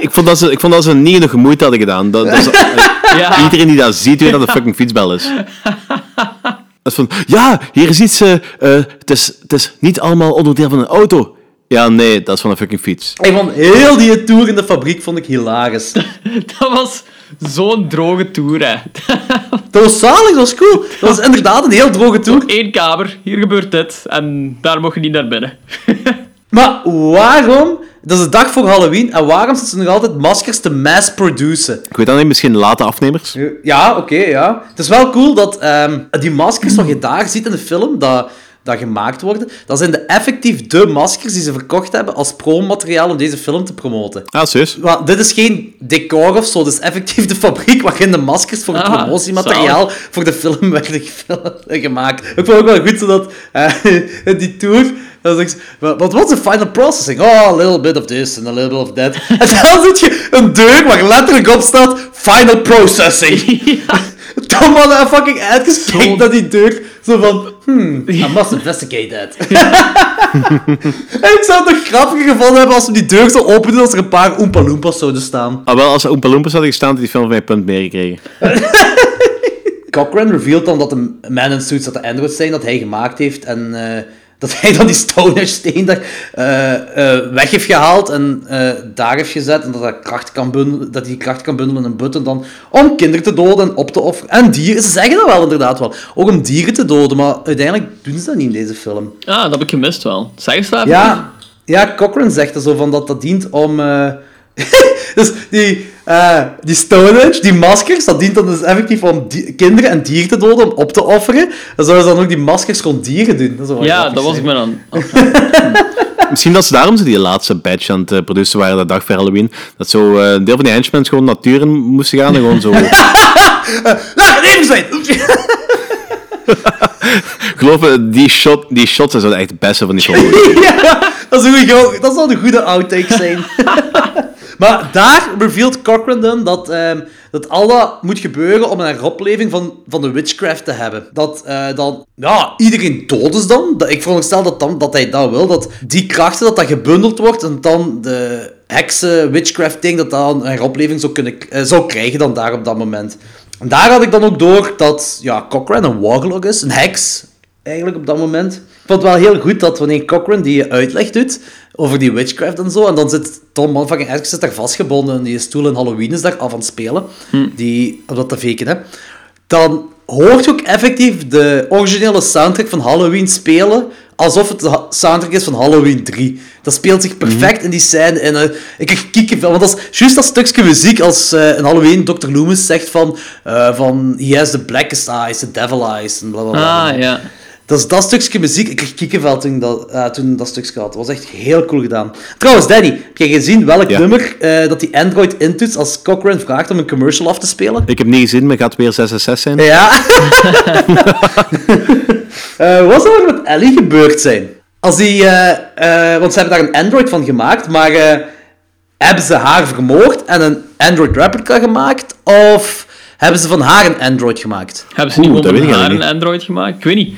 Ik, vond dat ze, ik vond dat ze niet genoeg moeite hadden gedaan. Dat, dat is- Ja. Iedereen die dat ziet, weet dat het een fucking fietsbel is. Dat is van... Ja, hier is iets... eh, eh, het, is, het is niet allemaal onderdeel van een auto. Ja, nee, dat is van een fucking fiets. Ik vond heel die tour in de fabriek vond ik hilarisch. Dat was Zo'n droge tour, hè. Dat was zalig, dat was cool. Dat was inderdaad een heel droge tour. Eén kamer, hier gebeurt dit. En daar mocht je niet naar binnen. Maar waarom, dat is de dag voor Halloween, en waarom zitten ze nog altijd maskers te mass-produceren? Ik weet dat niet, misschien late afnemers. Ja, oké, ja. Het is wel cool dat ehm, die maskers wat je daar ziet in de film, dat, dat gemaakt worden, dat zijn de effectief de maskers die ze verkocht hebben als promomateriaal om deze film te promoten. Ah, serieus? Want dit is geen decor of zo, dit is effectief de fabriek waarin de maskers voor het Ah, promotiemateriaal voor de film werden ge- gemaakt. Ik vond ook wel goed zodat eh, in die tour. What what's the final processing? Oh, a little bit of this and a little bit of that. En dan zit je een deur waar letterlijk op staat Final processing. Tom had een fucking uitgekeken naar die deur. Zo van, hmm, I must investigate that. en ik zou het nog grappiger gevonden hebben als we die deur zo open doen als er een paar Oompa Loompas zouden staan. Ah, wel, als er Oompa Loompas hadden gestaan, had die film van mij een punt meer gekregen. Cochran revealt dan dat de Man in Suits dat de androids zijn dat hij gemaakt heeft en eh, dat hij dan die Stonehenge steen daar eh, eh, weg heeft gehaald en eh, daar heeft gezet en dat hij kracht kan bundelen, dat hij kracht kan bundelen in een button dan om kinderen te doden en op te offeren. En dieren, ze zeggen dat wel inderdaad wel, ook om dieren te doden, maar uiteindelijk doen ze dat niet in deze film. Ah, dat heb ik gemist wel. Zeg eens daar. Ja, ja Cochran zegt er zo van dat dat dient om. dus die, eh, die Stonehenge, die maskers, dat dient dan dus effectief om kinderen en dieren te doden, om op te offeren. Dan zouden ze dan ook die maskers gewoon dieren doen. Dat Ja, dat was ik me dan. Misschien dat ze daarom ze die laatste badge aan het eh, produceren waren, de dag voor Halloween. Dat zo eh, een deel van die henchmen gewoon natuur in moesten gaan en gewoon zo... Laat het even zijn! Ik geloof, eh, die, shot, die shots zijn echt het beste van die film. ja, dat, is een goeie- dat zou een goede outtake zijn. Maar daar revealed Cochran dan dat, ehm, dat al dat moet gebeuren om een heropleving van, van de witchcraft te hebben. Dat eh, dan, ja, iedereen dood is dan. Ik veronderstel dat, dan, dat hij dat wil, dat die krachten, dat dat gebundeld wordt en dan de heksen witchcraft ding, dat dat een heropleving zou, kunnen, eh, zou krijgen dan daar op dat moment. En daar had ik dan ook door dat ja, Cochran een warlock is, een heks, eigenlijk op dat moment. Ik vond het wel heel goed dat wanneer Cochran die uitleg doet over die witchcraft en zo, en dan zit Tom motherfucking Erskine zit daar vastgebonden in die stoel en Halloween is daar af aan het spelen, die, op dat tv-ken, hè. Dan hoort je ook effectief de originele soundtrack van Halloween spelen, alsof het de soundtrack is van Halloween 3. Dat speelt zich perfect in die scène in. eh, ik krijg kiekenvel, want dat is juist dat stukje muziek als eh in Halloween Dr. Loomis zegt van, eh, van he has the blackest eyes, the devil eyes, en blablabla. Ah, ja. Dat is dat stukje muziek. Ik kreeg kiekenvel toen dat, eh, toen dat stukje had. Dat was echt heel cool gedaan. Trouwens, Danny, heb jij gezien welk Ja. nummer eh, dat die Android intoets als Cochrane vraagt om een commercial af te spelen? Ik heb niet gezien, maar gaat weer 666 zijn? Ja. Eh, wat zou er met Ellie gebeurd zijn? Als die, want ze hebben daar een Android van gemaakt, maar hebben ze haar vermoord en een Android replica gemaakt? Of hebben ze van haar een Android gemaakt? Hebben ze niet Oeh, gewoon ik haar een Android gemaakt? Ik weet niet.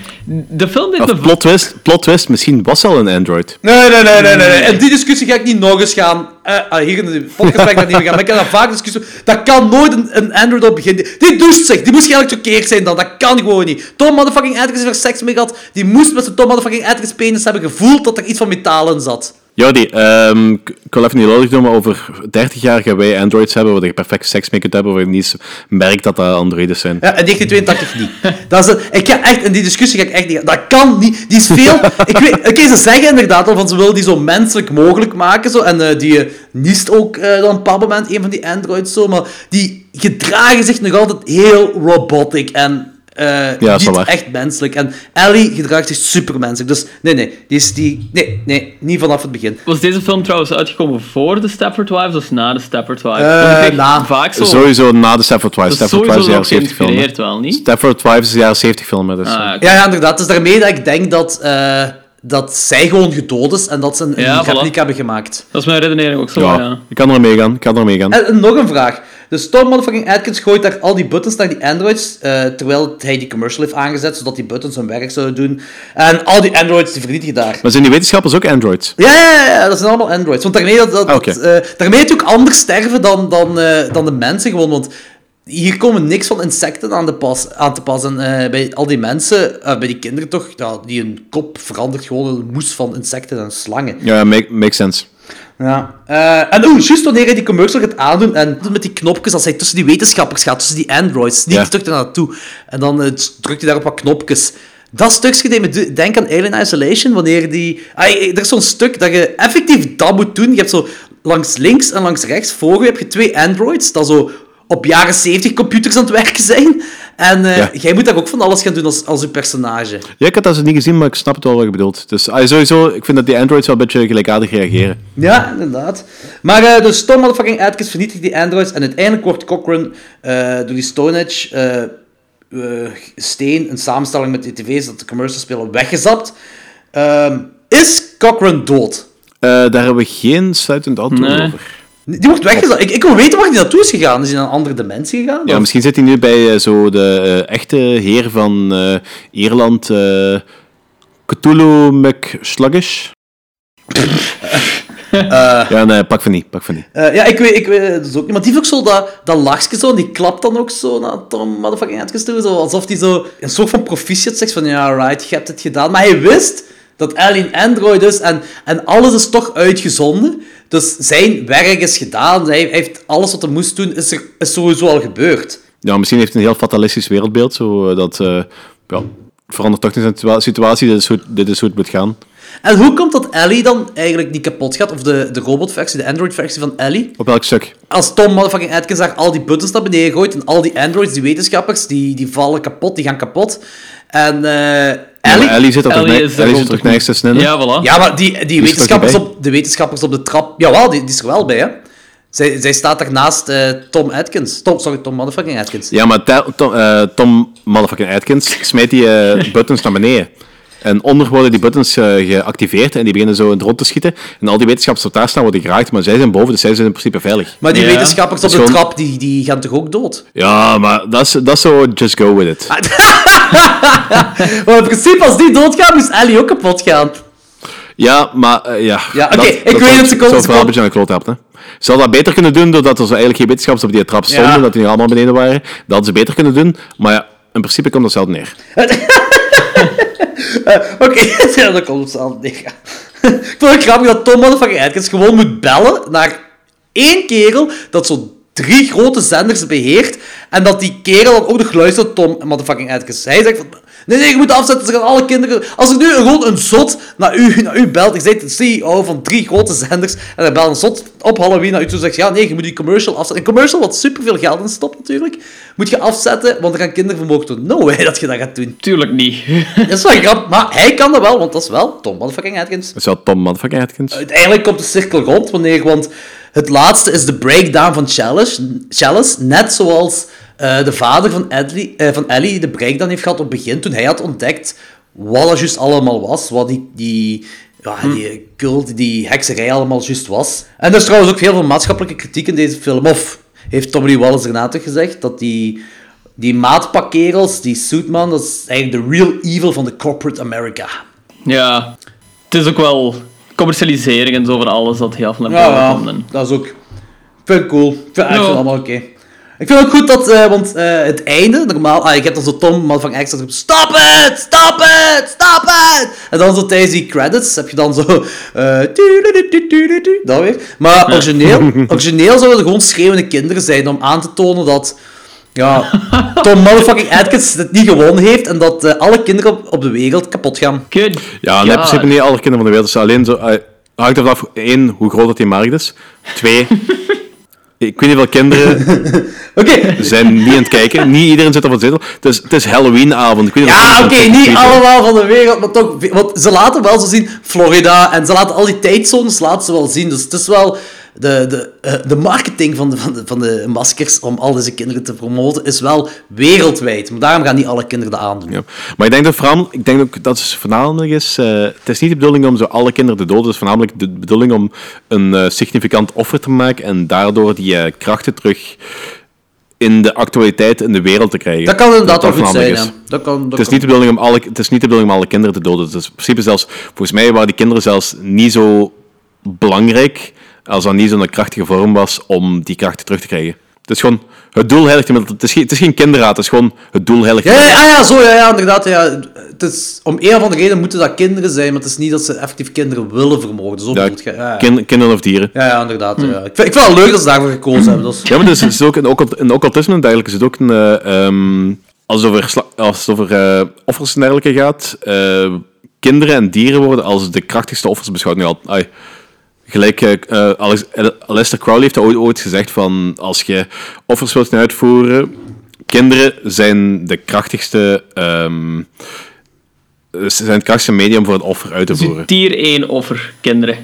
De film deed me... Of plot twist, plot twist, misschien was ze al een Android. Nee, nee, nee, nee, nee. In die discussie ga ik niet nog eens gaan. Eh, ah, hier in de podcast ga ik dat niet meer gaan. Maar ik heb daar vaak discussie Dat kan nooit een, een Android op beginnen. Die doucht zich. Die moest eigenlijk choqueerd zijn dan. Dat kan gewoon niet. Tom motherfucking Atticus heeft er seks mee gehad. Die moest met zijn Tom motherfucking Atticus penis hebben gevoeld dat er iets van metaal in zat. Jordi, ehm, ik ik wil even niet lullig doen, maar over 30 jaar gaan wij Androids hebben waar je perfect seks mee kunt hebben, waar je niet merkt dat dat androides zijn. Ja, in 1982 niet. Dat is. Ik ga echt, in die discussie ga ik echt niet... Dat kan niet. Die is veel... ik weet, oké, ze zeggen inderdaad al van ze willen die zo menselijk mogelijk maken. Zo, en eh, die eh, niest ook eh, dan op een bepaald moment een van die androids zo. Maar die gedragen zich nog altijd heel robotic en... eh, is wel niet waar. echt menselijk. En Ellie gedraagt zich supermenselijk. Dus nee, nee. Die is die... Nee, nee. Niet vanaf het begin. Was deze film trouwens uitgekomen voor de Stepford Wives of na de Stepford Wives? Eh, kreeg na. Vaak zo... Sowieso na de Stafford Wives. Stafford Wives is jaren 70 film. wel, niet? Stafford Wives is de jaren 70 film. Dus, Ah. Ja, ja, inderdaad. Het is daarmee dat ik denk dat, eh, dat zij gewoon gedood is en dat ze een, een Ja, voilà. replica hebben gemaakt. Dat is mijn redenering ook zo, ja, ja. ik kan er mee gaan. Ik kan er mee gaan. En, en nog een vraag. Dus Tom motherfucking Atkins gooit daar al die buttons naar die androids, eh, terwijl hij die commercial heeft aangezet, zodat die buttons hun werk zouden doen. En al die androids die vernietigen daar. Maar zijn die wetenschappers ook androids? Ja, ja, ja, dat zijn allemaal androids. Want daarmee, dat, dat, Ah, oké. dat, eh, daarmee het ook anders sterven dan, dan, eh, dan de mensen gewoon. Want hier komen niks van insecten aan, de pas, aan te pas. En eh, bij al die mensen, bij die kinderen toch, ja, die hun kop verandert gewoon in een moes van insecten en slangen. Ja, make, makes sense. Ja. Eh, en oh, juist wanneer hij die commercial gaat aandoen en met die knopjes, als hij tussen die wetenschappers gaat, tussen die androids, sneakt Ja. terug naar naartoe. En dan eh, drukt hij daar op wat knopjes. Dat stukje deed me do- denken aan Alien Isolation, wanneer die... Ah, er is zo'n stuk dat je effectief dat moet doen. Je hebt zo langs links en langs rechts voor je heb je twee androids, dat zo op jaren 70 computers aan het werken zijn. En eh, Ja. jij moet daar ook van alles gaan doen als, als je personage. Ja, ik had dat zo niet gezien, maar ik snap het wel wat je bedoelt. Dus ah, sowieso, ik vind dat die androids wel een beetje gelijkaardig reageren. Ja, inderdaad. Maar eh dus Tom motherfucking Atkins vernietigt die androids en uiteindelijk wordt Cochrane eh, door die Stone Age eh, eh, steen, een samenstelling met die tv's dat de commercials spelen, weggezapt. Ehm, is Cochrane dood? Eh, daar hebben we geen sluitend antwoord Nee. over. Die wordt weggezapt. Ik, ik wil weten waar hij naartoe is gegaan. Is hij naar een andere dimensie gegaan? Ja, Of- misschien zit hij nu bij eh, zo de eh, echte heer van eh, Ierland, eh Cthulhu McSluggish. ja, nee, pak van niet, pak van niet. Ja, ik weet, ik weet het dus ook niet. Maar die heeft ook zo dat, dat lachje zo, en die klapt dan ook zo naar Tom motherfucking. Zo, alsof hij zo een soort van proficiat zegt van, ja, right, je hebt het gedaan. Maar hij wist dat Ellie een android is en, en alles is toch uitgezonden. Dus zijn werk is gedaan. Hij heeft alles wat hij moest doen, is, er, is sowieso al gebeurd. Ja, misschien heeft hij een heel fatalistisch wereldbeeld, zo eh, dat... eh, ja, verandert toch niet de situatie, dit is, hoe, dit is hoe het moet gaan. En hoe komt dat Ellie dan eigenlijk niet kapot gaat? Of de, de robotversie, de android-versie van Ellie? Op welk stuk? Als Tom motherfucking Atkins daar al die buttons naar beneden gooit en al die androids, die wetenschappers, die, die vallen kapot, die gaan kapot. En eh Ellie... Ellie zit er toch Ellie is er Ellie zit er nergens hè? Ja, voilà. Ja, maar die, die, er wetenschappers op, de wetenschappers op de trap... Jawel, die, die is er wel bij, hè. Zij, zij staat daar naast eh, Tom Atkins. Tom, sorry, Tom motherfucking Atkins. Ja, maar Tom, eh, Tom motherfucking Atkins smijt die eh, buttons naar beneden. En onder worden die buttons eh, geactiveerd en die beginnen zo in het rond te schieten. En al die wetenschappers op daar staan worden geraakt, maar zij zijn boven, dus zij zijn in principe veilig. Maar die Ja. wetenschappers op de gewoon- trap, die, die gaan toch ook dood? Ja, maar dat is, dat is zo just go with it. Maar in principe, als die doodgaan, moest Ellie ook kapot gaan. Ja, maar eh, ja. Ja, oké, ik dat weet het, ze komen- zou ze wel een beetje aan de kloot hebben. hè. Ze hadden dat beter kunnen doen doordat er zo eigenlijk geen wetenschappers op die trap stonden, Ja. dat die allemaal beneden waren. Dat hadden ze beter kunnen doen, maar ja, in principe komt dat zelf neer. Oké, ja, dat komt neer. Ik vond het grappig dat Tom motherfucking Atkins gewoon moet bellen naar één kerel dat zo drie grote zenders beheert en dat die kerel dan ook nog luistert Tom motherfucking Atkins. Hij zegt van, nee, nee, je moet afzetten, ze gaan alle kinderen... Als er nu gewoon een zot naar u, naar u belt, ik zeg de CEO van drie grote zenders, en hij belt een zot op Halloween naar u toe zegt, ja, nee, je moet die commercial afzetten. Een commercial wat superveel geld in stopt natuurlijk, moet je afzetten, want er gaan kinderen vermoord worden. No way dat je dat gaat doen. Tuurlijk niet. Dat is wel grappig, maar hij kan dat wel, want dat is wel Tom motherfucking Atkins. Dat is wel Tom motherfucking Atkins. Uiteindelijk komt de cirkel rond wanneer, want het laatste is de breakdown van Chalice, Chalice net zoals eh, de vader van, Ellie, eh, van Ellie de breakdown heeft gehad op het begin, toen hij had ontdekt wat dat juist allemaal was, wat die, die, ja, die cult, die hekserij allemaal juist was. En er is trouwens ook heel veel maatschappelijke kritiek in deze film, of heeft Tommy Lee Wallace daarna toch gezegd, dat die, die maatpakkerels, die suitman, dat is eigenlijk de real evil van de corporate America. Ja, het is ook wel commercialisering en zo van alles dat heel veel naar Ja, komt. En... dat is ook... Ik vind het cool. Ik vind, ik het allemaal oké. Ik vind het ook goed dat, eh, want eh, het einde, normaal, ah, ik heb dan zo Tom, maar van extra roept, stop it, stop it, stop it! En dan zo tijdens die credits heb je dan zo, eh, dat weer. Maar origineel, origineel zouden er gewoon schreeuwende kinderen zijn om aan te tonen dat, ja, Tom motherfucking Atkins het niet gewonnen heeft en dat alle kinderen op, op de wereld kapot gaan. Good. Ja, in principe niet alle kinderen van de wereld. Dus alleen zo, hangt ervan af, één, hoe groot dat die markt is. Twee, ik weet niet hoeveel kinderen Oké. zijn niet aan het kijken. Niet iedereen zit op een zetel. Het is, het is Halloweenavond. Ik weet Ja, oké, het niet allemaal van de wereld, maar toch... Want ze laten wel zo zien Florida en ze laten al die tijdzones laten ze wel zien. Dus het is wel... De, de, eh, de marketing van de, van, de, van de maskers om al deze kinderen te promoten is wel wereldwijd. Maar daarom gaan niet alle kinderen dat aandoen. Ja. Maar ik denk dat vooral, ik denk ook dat het voornamelijk is. eh, het is niet de bedoeling om zo alle kinderen te doden. Het is voornamelijk de bedoeling om een eh, significant offer te maken en daardoor die krachten terug in de actualiteit in de wereld te krijgen. Dat kan inderdaad wel dat goed zijn. Dat kan, dat Het is, kan. niet de bedoeling om alle, het is niet de bedoeling om alle kinderen te doden. Het is in principe zelfs, volgens mij waren die kinderen zelfs niet zo belangrijk als dat niet zo'n krachtige vorm was om die krachten terug te krijgen. Het is gewoon het doel heiligt middel. Het is geen, het is geen kinderraad, het is gewoon het doel heiligt Ja, ja, ah, ja, zo, ja, ja, inderdaad. Ja. Het is, om een of andere reden moeten dat kinderen zijn, maar het is niet dat ze effectief kinderen willen vermoorden. Zo Ja, je. Ja, ja. kin- kinderen of dieren. ja, ja, inderdaad. Ja. Ik, vind, ik vind het wel leuk dat ze daarvoor gekozen hebben. Is... Ja, maar dus, het is ook in, in occultisme en dergelijke is het ook een... eh, ehm, als het over, als het over eh, offers en dergelijke gaat, eh, kinderen en dieren worden als de krachtigste offers beschouwd. Nu al, ai, gelijk, Alex, Aleister Crowley heeft ooit, ooit gezegd van als je offers wilt uitvoeren, kinderen zijn de krachtigste... ehm, zijn het krachtigste medium voor het offer uit te Dus voeren. tier 1 offer, kinderen.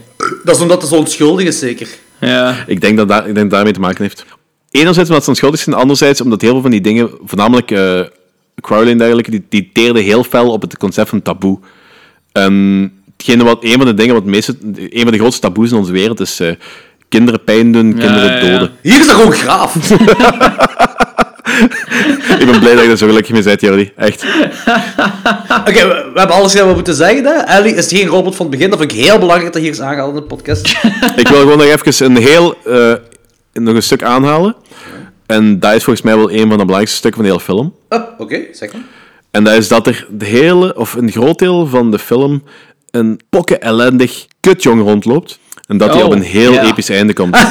dat is omdat het zo onschuldig is, zeker. Ja. Ik denk dat, daar, ik denk dat daarmee te maken heeft. Enerzijds omdat ze onschuldig zijn, anderzijds omdat heel veel van die dingen, voornamelijk eh Crowley en dergelijke, die, die teerden heel fel op het concept van taboe. En hetgene wat, een van de dingen, wat meeste, een van de grootste taboes in onze wereld is eh, kinderen pijn doen, kinderen ja, ja. doden. Hier is er gewoon graaf. Ik ben blij dat je er zo gelukkig mee bent, Jordi. Echt. Oké, we, we hebben alles wat we moeten zeggen. Hè? Ellie is geen robot van het begin. Dat vind ik heel belangrijk dat hier is aangehaald in de podcast. Ik wil gewoon nog even een heel, eh, nog een stuk aanhalen. En dat is volgens mij wel een van de belangrijkste stukken van de hele film. Oh, Oké, zeg maar. En dat is dat er de hele, of een groot deel van de film een pokken ellendig kutjong rondloopt. En dat hij Oh, op een heel ja. episch einde komt.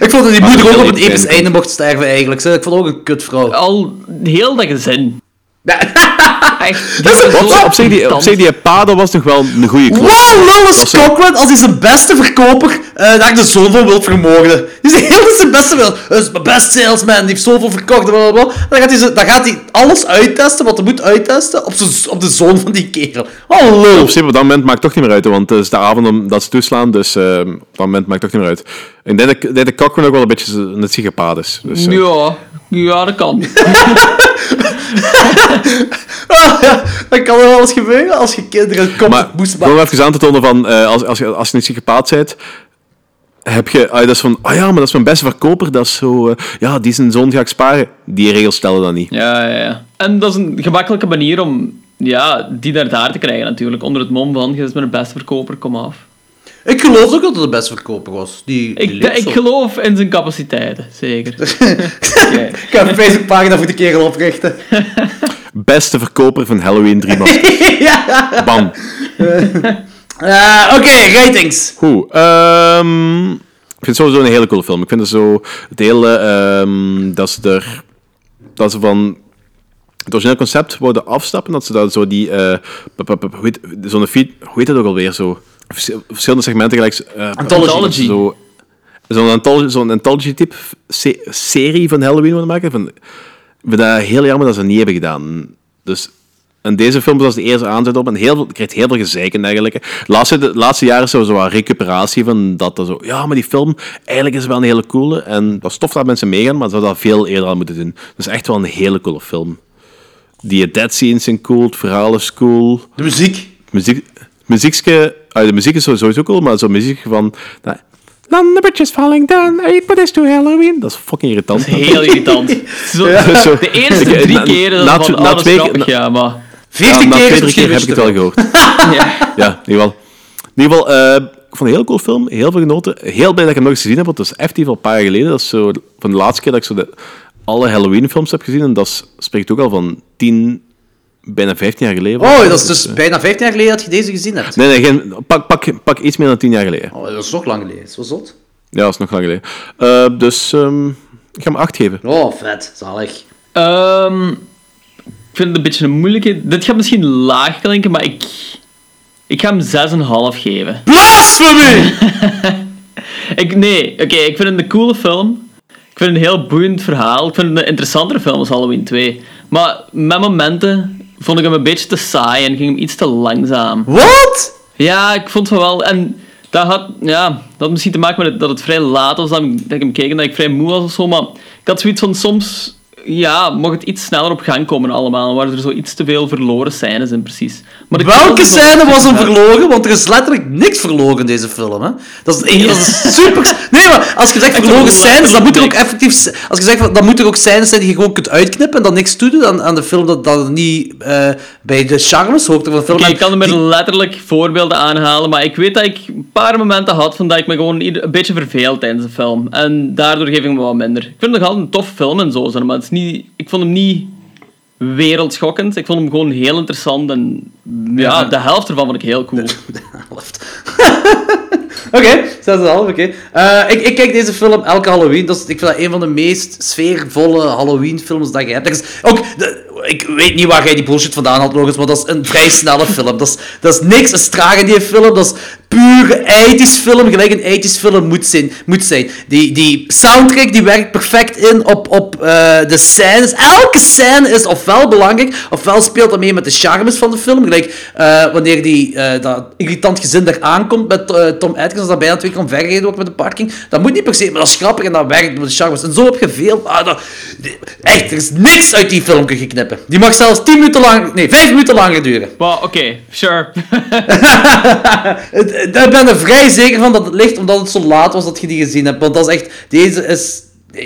Ik vond dat die moeder ook op een episch einde mocht sterven, eigenlijk. Ik vond ook een kutvrouw. Al heel dat gezin. Echt. Dat is een- Op, zich, die, op zich, die pa, dat was nog wel een goede klop. Wow, Cochran, als hij zijn beste verkoper eh, daar de zoon van wil vermoorden. Die is heel zijn beste wil. Dat is mijn best salesman, die heeft zoveel verkocht. Bla, bla, bla. Dan, gaat hij, zo- dan gaat hij alles uittesten, wat hij moet uittesten, op, zijn, op de zoon van die kerel. Oh, lul. Op zich, op dat moment maakt het toch niet meer uit, want het is de avond om dat ze toeslaan, dus eh, op dat moment maakt het toch niet meer uit. Ik denk dat, ik denk dat Cochran ook wel een beetje een psychopaat is. Dus, eh, Ja, ja, dat kan. Ja, dat kan wel eens gebeuren als je kinderen komt Maar moest gewoon even aan te tonen van, eh, als, als, je, als je niet psychopaat bent, heb je, ah, dat is van, ah ja, maar dat is mijn beste verkoper, dat is zo, eh, ja, die zijn zoon ga ik sparen. Die regels stellen dat niet. Ja, ja, ja. En dat is een gemakkelijke manier om ja, die naar daar te krijgen natuurlijk. Onder het mom van, je is mijn beste verkoper, kom af. Ik geloof ook dat het de beste verkoper was. Die, die Ik, geloof in zijn capaciteiten, zeker. Ik ga een Facebookpagina voor de kerel oprichten. Beste verkoper van Halloween 3 maskers. ja. Bam. Eh, Oké, ratings. Goed. ehm, ik vind het sowieso een hele coole film. Ik vind het zo, het hele, ehm, dat ze er, dat ze van het origineel concept worden afstappen, dat ze daar zo die, eh, heet- zo'n feed, hoe heet dat ook alweer zo? Vers- Verschillende segmenten gelijk. eh, Anthology. Zo, zo'n anthology, zo'n anthology-type se- serie van Halloween willen maken. Van, ik vind dat heel jammer dat ze dat niet hebben gedaan. Dus, en deze film was de eerste aanzet op en heel veel, krijgt heel veel gezeik en dergelijke. De laatste, de laatste jaren is er zo wat recuperatie van dat. Zo, ja, maar die film, eigenlijk is het wel een hele coole. En dat is tof dat mensen meegaan, maar ze zouden dat veel eerder aan moeten doen. Dat is echt wel een hele coole film. Die dead scenes zijn cool, het verhaal is cool. De muziek. Muziek, muziekske, ah, de muziek is sowieso cool, maar zo'n muziek van... Nou, is falling down, I put this to Halloween. Dat is fucking irritant. Dat is heel irritant. Zo, Zo. De eerste Ik- drie na- keren na van, twee- na grappig, ja, maar... Ja, Veertien na keer twee, drie keer heb ik het wel gehoord. Ja. Ja, in ieder geval. In ieder geval, eh, ik vond een heel cool film. Heel veel genoten. Heel blij dat ik hem nog eens gezien heb, want dat is effectief al een paar jaar geleden. Dat is zo van de laatste keer dat ik zo de, alle Halloween-films heb gezien. En dat is- spreekt ook al van 10, bijna 15 jaar geleden. Oh, dat is dus bijna 15 jaar geleden dat je deze gezien hebt. Nee, nee, geen, pak, pak, pak iets meer dan 10 jaar geleden. Oh, dat is nog lang geleden. Zo zot. Ja, dat is nog lang geleden. Eh, dus ehm, ik ga hem 8 geven. Oh, vet. Zalig. Ehm, ik vind het een beetje een moeilijke. Dit gaat misschien laag klinken, maar ik, ik ga hem 6,5 geven. Blasphemy! Ik, nee, oké, ik vind het een coole film. Ik vind het een heel boeiend verhaal. Ik vind het een interessantere film als Halloween 2. Maar met momenten vond ik hem een beetje te saai en ging hem iets te langzaam. Wat? Ja, ik vond het wel. En dat had, ja, dat had misschien te maken met het, dat het vrij laat was dat ik, dat ik hem keek en dat ik vrij moe was of zo. Maar ik had zoiets van soms. Ja, mocht het iets sneller op gang komen allemaal. Waren er zo iets te veel verloren scènes in precies. Maar Welke scène was hem verloren? Want er is letterlijk niks verloren in deze film, hè? Dat is, een, dat is super... Nee, maar als je zegt verloren scènes, dan moet er ook effectief... Als je zegt, dan moet er ook scènes zijn die je gewoon kunt uitknippen en dan niks toedoen aan, aan de film, dat dat niet eh, bij de charmes hoort van de film. En ik kan er met letterlijk voorbeelden aanhalen, maar ik weet dat ik een paar momenten had van dat ik me gewoon een beetje verveeld tijdens de film. En daardoor geef ik me wat minder. Ik vind het nog altijd een tof film en zo, maar het is niet, ik vond hem niet wereldschokkend. Ik vond hem gewoon heel interessant en ja, Ja. de helft ervan vond ik heel cool. Oké, 6,5, oké. Eh, ik, ik kijk deze film elke Halloween. Dat is, ik vind dat een van de meest sfeervolle Halloween-films dat je hebt. Ook, ik weet niet waar jij die bullshit vandaan had, Logos, maar dat is een vrij snelle film. Dat is, dat is niks is traag in die film. Dat is puur 80s film, gelijk een 80s film moet zijn. Moet zijn. Die, die soundtrack die werkt perfect in op, op eh, de scènes. Elke scène is ofwel belangrijk, ofwel speelt dat mee met de charmes van de film. Gelijk eh, wanneer die, dat irritant gezin daar aankomt met eh, Atkins, dat bijna twee keer omvergereden wordt met de parking. Dat moet niet per se, maar dat is grappig en dat werkt met de charmes. En zo heb je veel... ah, dat- echt, er is niks uit die film kunnen knippen. Die mag zelfs 10 minuten lang... Nee, 5 minuten langer duren. Wow, oké, sure. Het- het- Ik ben er vrij zeker van dat het ligt omdat het zo laat was dat je die gezien hebt. Want dat is echt... Deze is...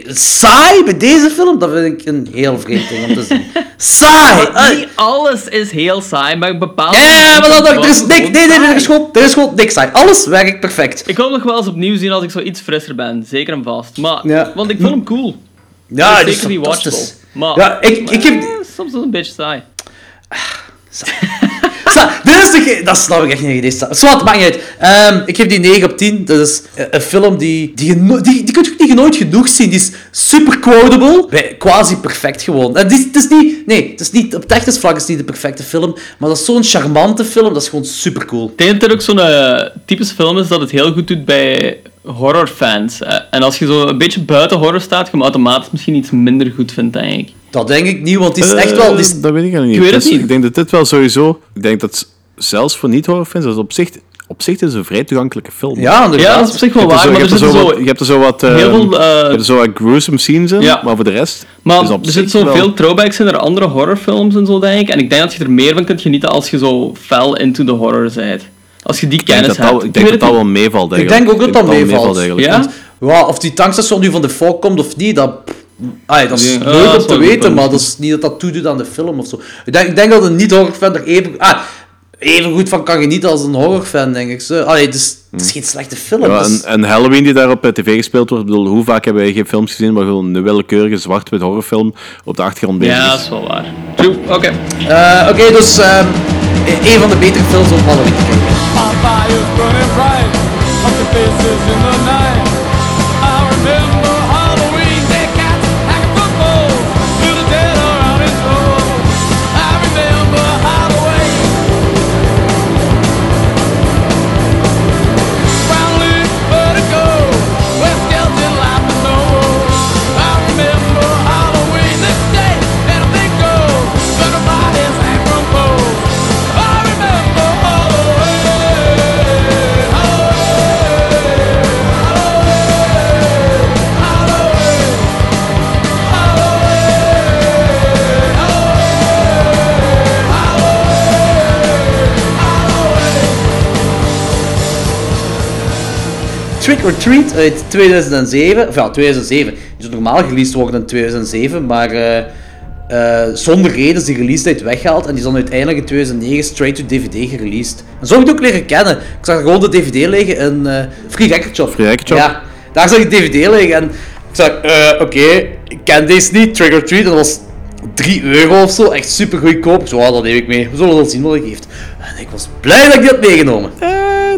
Saai bij deze film, dat vind ik een heel vreemd ding om te zien. Saai! Ah, Niet alles is heel saai, maar bepaalde... Ja, maar dat, er is niks, nee, nee, er is saai. gewoon, er is gewoon niks saai. Alles werkt perfect. Ik wil hem nog wel eens opnieuw zien als ik zo iets frisser ben, zeker en vast. Maar, Ja. want ik vond hem cool. Ja, het is zeker niet watchable. Maar, Ja, ik, ik heb... eh, soms is het een beetje saai. Sa- dit is toch... Dat snap ik echt niet. Deze Zwart, maakt niet uit. Ehm, ik geef die 9 op 10. Dat is een film die... Die, die, die kun je niet nooit genoeg zien. Die is super quotable. Quasi perfect gewoon. En is, het is niet... Nee, het is niet... Op technisch vlak is het niet de perfecte film. Maar dat is zo'n charmante film. Dat is gewoon super cool. Ik denk dat ook zo'n eh, typische film is dat het heel goed doet bij horrorfans. Eh, en als je zo een beetje buiten horror staat, je hem automatisch misschien iets minder goed vindt, denk ik. Dat denk ik niet, want die is echt wel... Is, Eh, Dat weet ik eigenlijk niet. Ik weet het Dus niet. Ik denk dat dit wel sowieso... Ik denk dat zelfs voor niet-horrorfans, dat is op zich, op zich is het een vrij toegankelijke film. ja. Ja, dat is op zich wel waar, maar er je hebt er zo zo... wat- je hebt er zo wat... eh, heel veel, je hebt er zo wat gruesome scenes in, Ja. maar voor de rest... Maar is op er zich zitten wel- zoveel throwbacks in naar andere horrorfilms en zo, denk ik. En ik denk dat je er meer van kunt genieten als je zo fel into the horror bent. Als je die Ik denk kennis dat dat, hebt. ik denk dat dat wel meevalt Ik eigenlijk. denk ook dat dat meevalt. eigenlijk. Ja? Of die tankstation nu van de volk komt of niet, dat, dat is Ja, leuk om te weten, punt. maar dat is niet dat dat toedoet aan de film of zo. Ik denk, ik denk dat een niet-horrorfan er even, ah, even goed van kan genieten als een horrorfan, denk ik. Zo. Allee, het, is, het is geen slechte film. Ja, en, en Halloween die daar op eh, tv gespeeld wordt, ik bedoel, hoe vaak hebben wij geen films gezien waar gewoon een willekeurige zwart-wit horrorfilm op de achtergrond bezig Ja, dat is? wel waar. True, oké. Eh, Oké, dus ehm, een van de betere films om Halloween fire's burning bright, up the faces in the night. Trick or Treat uit 2007, of ja, 2007. Die zou normaal released worden in 2007, maar eh, eh, zonder reden is die release date weggehaald en die is dan uiteindelijk in 2009 straight to DVD gereleased. En zo heb ik het ook leren kennen. Ik zag gewoon de DVD liggen in eh Free Record Shop. Free Record Shop? Ja, daar zag ik de DVD liggen en ik eh, oké, ik ken deze niet, Trick or Treat, en dat was 3 euro of zo, echt super goedkoop. Zo, ah, dat neem ik mee. We zullen wel zien wat ik geeft. En ik was blij dat ik die had meegenomen. Eh,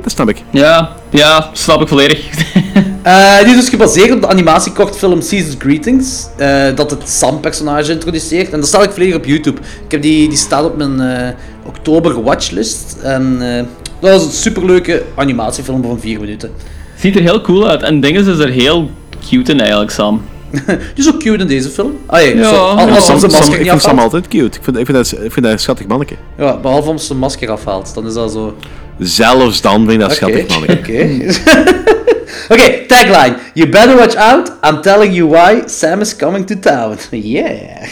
dat snap ik. Ja, ja, snap ik volledig. Eh, die is dus gebaseerd op de animatiekortfilm Season's Greetings, eh, dat het Sam-personage introduceert. En dat staat ik volledig op YouTube. Ik heb die, die staat op mijn eh, oktober watchlist. En eh, dat was een superleuke animatiefilm van 4 minuten. Ziet er heel cool uit. En dingen is er heel cute in eigenlijk, Sam. Die is ook cute in deze film. Ah, ja, Ja, zo, al- ja. als Sam, Sam- ik vind Sam altijd cute. Ik vind, ik vind, dat, ik vind dat een schattig manneke. Ja, behalve als ze zijn masker afhaalt, dan is dat zo... Zelfs dan vind ik dat Oké, schattig manneke. Oké. Oké, tagline. You better watch out. I'm telling you why. Sam is coming to town. Yeah.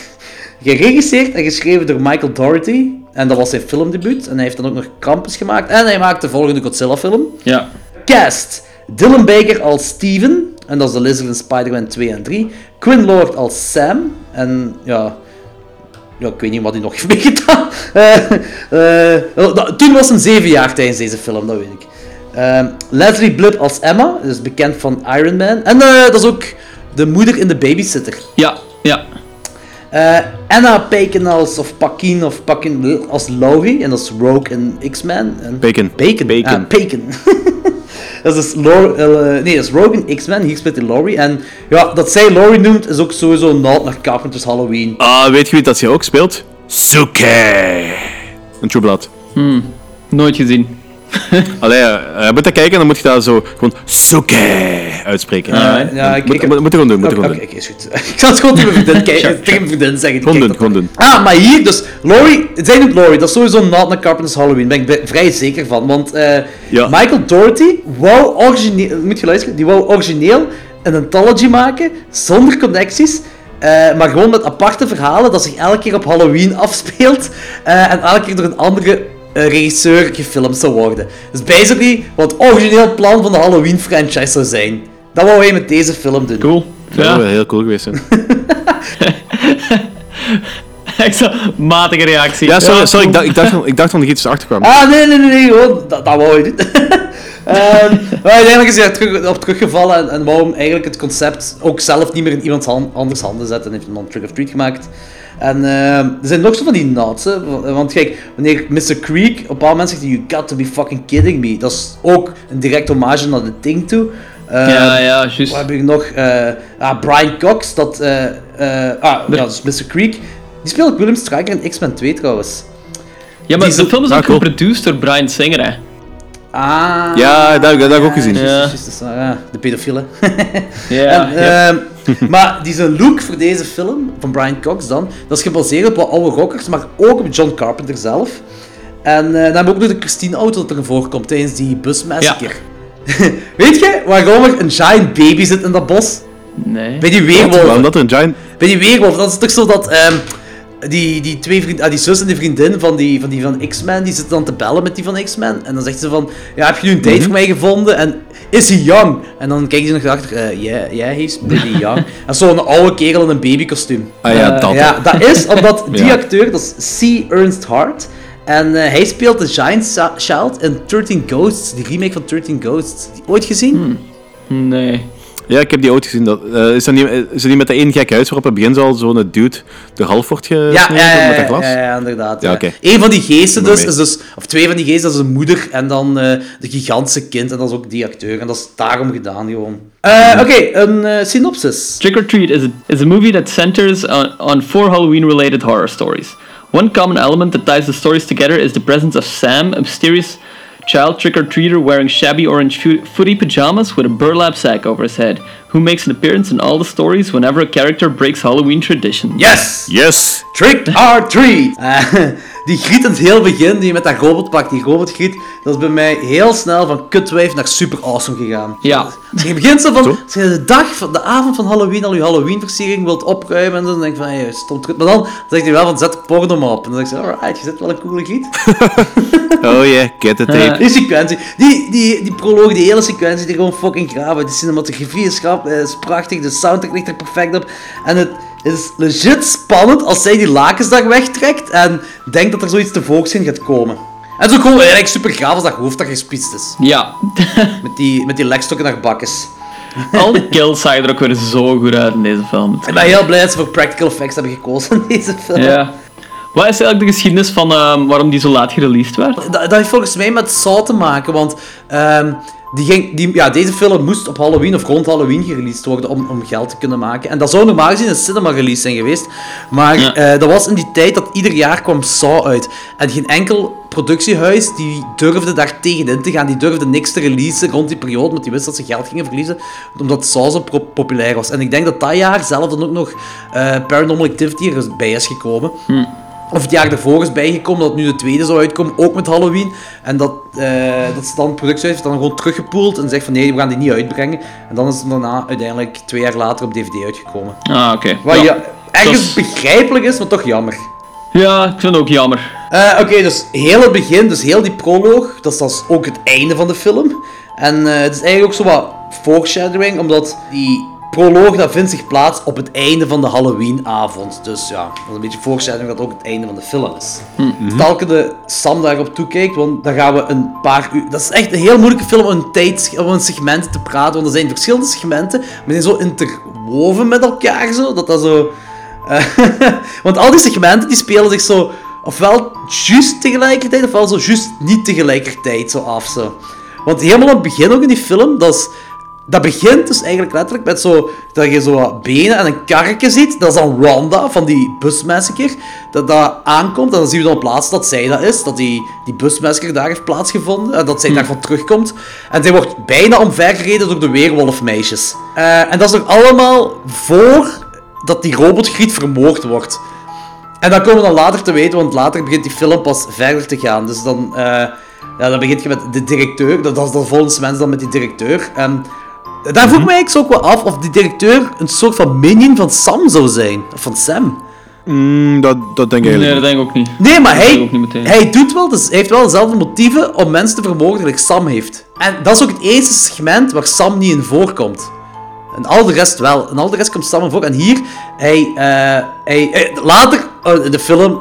Geregisseerd en geschreven door Michael Dougherty. En dat was zijn filmdebuut. En hij heeft dan ook nog Krampus gemaakt. En hij maakt de volgende Godzilla film. Ja. Cast. Dylan Baker als Steven. En dat is de Lizard in Spider-Man 2 en 3. Quinn Lord als Sam. En ja... Ja, ik weet niet wat hij nog heeft meegedaan. Eh, eh, dat- toen was hij zeven jaar tijdens deze film, dat weet ik. Ehm, Leslie Blipp als Emma, dus bekend van Iron Man. En eh, dat is ook de moeder in de babysitter. Ja, ja. Eh, Anna Paquin als, of Paquin, of Paquin als Laurie, en dat is Rogue in X-Men. En- Bacon. Bacon. Bacon. Ah, Bacon. dat is dus Lau- eh, nee, dat is Rogue in X-Men, hier speelt hij Laurie. En ja, dat zij Laurie noemt, is ook sowieso een naald naar Carpenter's Halloween. Ah, weet je wie dat hier ook speelt? Suke. Een True Blood. Hmm, nooit gezien. Allee, eh, je moet dat kijken en dan moet je dat zo gewoon Suke uitspreken. Ja, ja, ik- moet, ik- moet, moet je gewoon doen, moet oké, doen. is goed. ik zal het gewoon tegen mijn vriendin, kijken, tegen mijn vriendin zeggen. Gewoon doen, gewoon doen. Ah, maar hier, dus Laurie, zij noemt Laurie, dat is sowieso een naald naar Carpenter's Halloween, daar ben ik vrij zeker van. Want eh, Ja. Michael Doherty wou origineel, moet je luisteren, die wou origineel een anthology maken, zonder connecties, eh, maar gewoon met aparte verhalen, dat zich elke keer op Halloween afspeelt, eh, en elke keer door een andere eh, regisseur gefilmd zou worden. Dus basically, wat het origineel plan van de Halloween franchise zou zijn. Dat wou hij met deze film doen. Cool. Dat zou wel heel cool geweest zijn. Echt matige reactie. Ja, sorry, sorry ik, dacht, ik, dacht, van- ik dacht van dat er iets achter kwam. Ah, nee, nee, nee, nee, gewoon, dat, dat wou je doen. Ehm, maar uiteindelijk is hij er terug, op teruggevallen en, en wou hem eigenlijk het concept ook zelf niet meer in iemand anders handen zetten en heeft een dan Trick of Treat gemaakt. En ehm, er zijn nog zo van die wa- Want kijk, wanneer Mr. Creek op een bepaald moment zegt, you got to be fucking kidding me. Dat is ook een direct hommage naar The Thing toe. Ehm, Ja, ja, juist. Wat heb ik nog? Eh, ah, Brian Cox, dat... eh, eh, ah, ja, dus Mr. Creek. Die speelt Willem Stryker in X-Men 2 trouwens. Ja, maar Die de film is ook cool. geproduced door Brian Singer, hè. Ah. Ja, dat, dat heb ik ook gezien. Ja. ja, de pedofielen. Ja, En, ja. ehm, maar die zijn look voor deze film, van Brian Cox dan, dat is gebaseerd op wat oude rockers, maar ook op John Carpenter zelf. En eh, dan hebben we ook nog de Christine-auto dat erin voorkomt tijdens die busmassacre. Weet je waarom er een giant baby zit in dat bos? Nee. Bij die Wat? weerwolven. Waarom dat er een giant... Bij die weerwolf, dat is toch zo dat ehm, die, die twee vriend, ah, die zus en die vriendin van die van, die van X-Men, die zitten dan te bellen met die van X-Men. En dan zegt ze van, ja, heb je nu een date voor mij gevonden? En is hij young? En dan kijkt ze nog achter, eh ja, ja, hij is pretty young. En zo'n oude kerel in een babykostuum. Ah ja, Eh, dat. Ja, dat is omdat die Ja. acteur, dat is C. Ernst Hart. En eh, hij speelt de Giant Child in 13 Ghosts, die remake van 13 Ghosts. Die ooit gezien? Nee. Ja, ik heb die ooit gezien. Dat, eh, is, dat niet, is dat niet met dat één gek huis waarop op het begin zo al zo'n dude de half wordt Ja, gesneden ja, ja, met dat ja, glas? ja, ja, inderdaad. Ja. Eén van die geesten dus, is dus, of twee van die geesten, dat is een moeder en dan eh, de gigantische kind en dat is ook die acteur. En dat is daarom gedaan gewoon. Eh, Oké, een eh, synopsis. Trick or Treat is a, is a movie that centers on, on four Halloween related horror stories. One common element that ties the stories together is the presence of Sam, a mysterious child trick or treater wearing shabby orange footy pajamas with a burlap sack over his head, who makes an appearance in all the stories whenever a character breaks Halloween tradition. Yes! Yes! Trick or treat! Eh, die griet in het heel begin, die met dat robot pakt, die robotgriet, dat is bij mij heel snel van kutwijf naar super awesome gegaan. Ja. Je begint zo van, als je de dag, van, de avond van Halloween al je Halloween-versiering wilt opruimen en zo, dan denk je van, hey, stom terug. Maar dan zegt hij wel van, zet porno maar op. En dan zeg je, alright, je zet wel een coole griet. Oh yeah, get the tape. Die sequentie, die, die, die proloog, die hele sequentie, die gewoon fucking graven. De cinematografie is, grap, eh, is prachtig, de soundtrack ligt er perfect op. En het is legit spannend als zij die lakens daar wegtrekt en denkt dat er zoiets te volks in gaat komen. En zo gewoon eigenlijk super gaaf als dat hoofd dat gespitst is. Ja. Met die, met die lekstokken naar bakkes. Al die kills zagen er ook weer zo goed uit in deze film. Ik ben heel blij dat ze voor practical effects hebben gekozen in deze film. Ja. Wat is eigenlijk de geschiedenis van ehm, waarom die zo laat gereleased werd? Dat, dat heeft volgens mij met Saw te maken, want ehm, die ging, die, ja, deze film moest op Halloween of rond Halloween gereleased worden om, om geld te kunnen maken. En dat zou normaal gezien een cinema release zijn geweest. Maar Ja. eh, dat was in die tijd dat ieder jaar kwam Saw uit. En geen enkel productiehuis die durfde daar tegenin te gaan. Die durfde niks te releasen rond die periode, want die wist dat ze geld gingen verliezen. Omdat Saw zo populair was. En ik denk dat dat jaar zelf dan ook nog eh, Paranormal Activity erbij is gekomen. Of het jaar ervoor is bijgekomen dat nu de tweede zou uitkomen, ook met Halloween. En dat, eh, dat ze dan het productiehuis heeft dan gewoon teruggepoeld en zegt van nee, we gaan die niet uitbrengen. En dan is het daarna uiteindelijk twee jaar later op DVD uitgekomen. Ah, oké. Wat Ja. ja, ergens begrijpelijk is, maar toch jammer. Ja, ik vind het ook jammer. Eh, Oké, dus heel het begin, dus heel die proloog, dat is, is ook het einde van de film. En eh, het is eigenlijk ook zo wat foreshadowing, omdat die proloog dat vindt zich plaats op het einde van de Halloweenavond. Dus ja, dat is een beetje foreshadowing dat ook het einde van de film is. Telkens de Sam daarop toekijkt, want dan gaan we een paar uur... Dat is echt een heel moeilijke film om een, tijd, om een segment te praten, want er zijn verschillende segmenten, maar die zijn zo interwoven met elkaar, zo, dat dat zo... eh, want al die segmenten die spelen zich zo ofwel juist tegelijkertijd, ofwel zo juist niet tegelijkertijd zo af. Zo. Want helemaal aan het begin ook in die film, dat, is, dat begint dus eigenlijk letterlijk met zo, dat je zo wat benen en een karretje ziet. Dat is dan Rhonda van die busmassacre, dat dat aankomt. En dan zien we dan plaats dat zij dat is, dat die, die busmassacre daar heeft plaatsgevonden. En dat zij daarvan terugkomt. En zij wordt bijna omvergereden door de weerwolfmeisjes. Eh, en dat is nog allemaal voor dat die robotgriet vermoord wordt. En dat komen we dan later te weten, want later begint die film pas verder te gaan. Dus dan, eh, ja, dan begint je met de directeur. Dat, dat is dan volgens mensen dan met die directeur. En daar vroeg ik me eigenlijk zo ook wel af of die directeur een soort van minion van Sam zou zijn. Of van Sam. Mm, dat, dat denk ik Nee, eigenlijk dat denk ik ook niet. Nee, maar Dat denk ik hij, ook niet meteen. hij doet wel, dus hij heeft wel dezelfde motieven om mensen te vermoorden gelijk Sam heeft. En dat is ook het enige segment waar Sam niet in voorkomt. En al de rest wel. En al de rest komt Sam in voor. En hier, hij, eh, hij, eh, later eh, in de film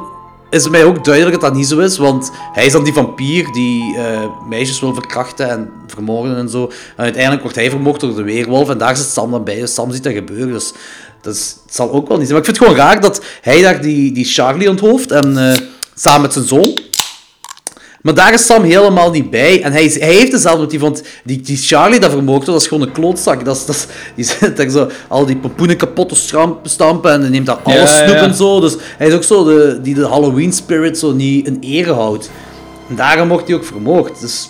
is mij ook duidelijk dat dat niet zo is. Want hij is dan die vampier die eh, meisjes wil verkrachten en vermoorden en zo. En uiteindelijk wordt hij vermoord door de weerwolf. En daar zit Sam dan bij. Dus Sam ziet dat gebeuren. Dus dat het zal ook wel niet zijn. Maar ik vind het gewoon raar dat hij daar die, die Charlie onthoofd. En eh, samen met zijn zoon. Maar daar is Sam helemaal niet bij. En hij, is- hij heeft dezelfde motief, want die, die Charlie dat vermoord dat is gewoon een klootzak. Dat is, dat is, die daar zo al die pompoenen kapot te stampen en neemt daar Ja, alles snoep ja. en zo. Dus hij is ook zo de, die de Halloween spirit zo niet in ere houdt. En daarom wordt hij ook vermoord. Dus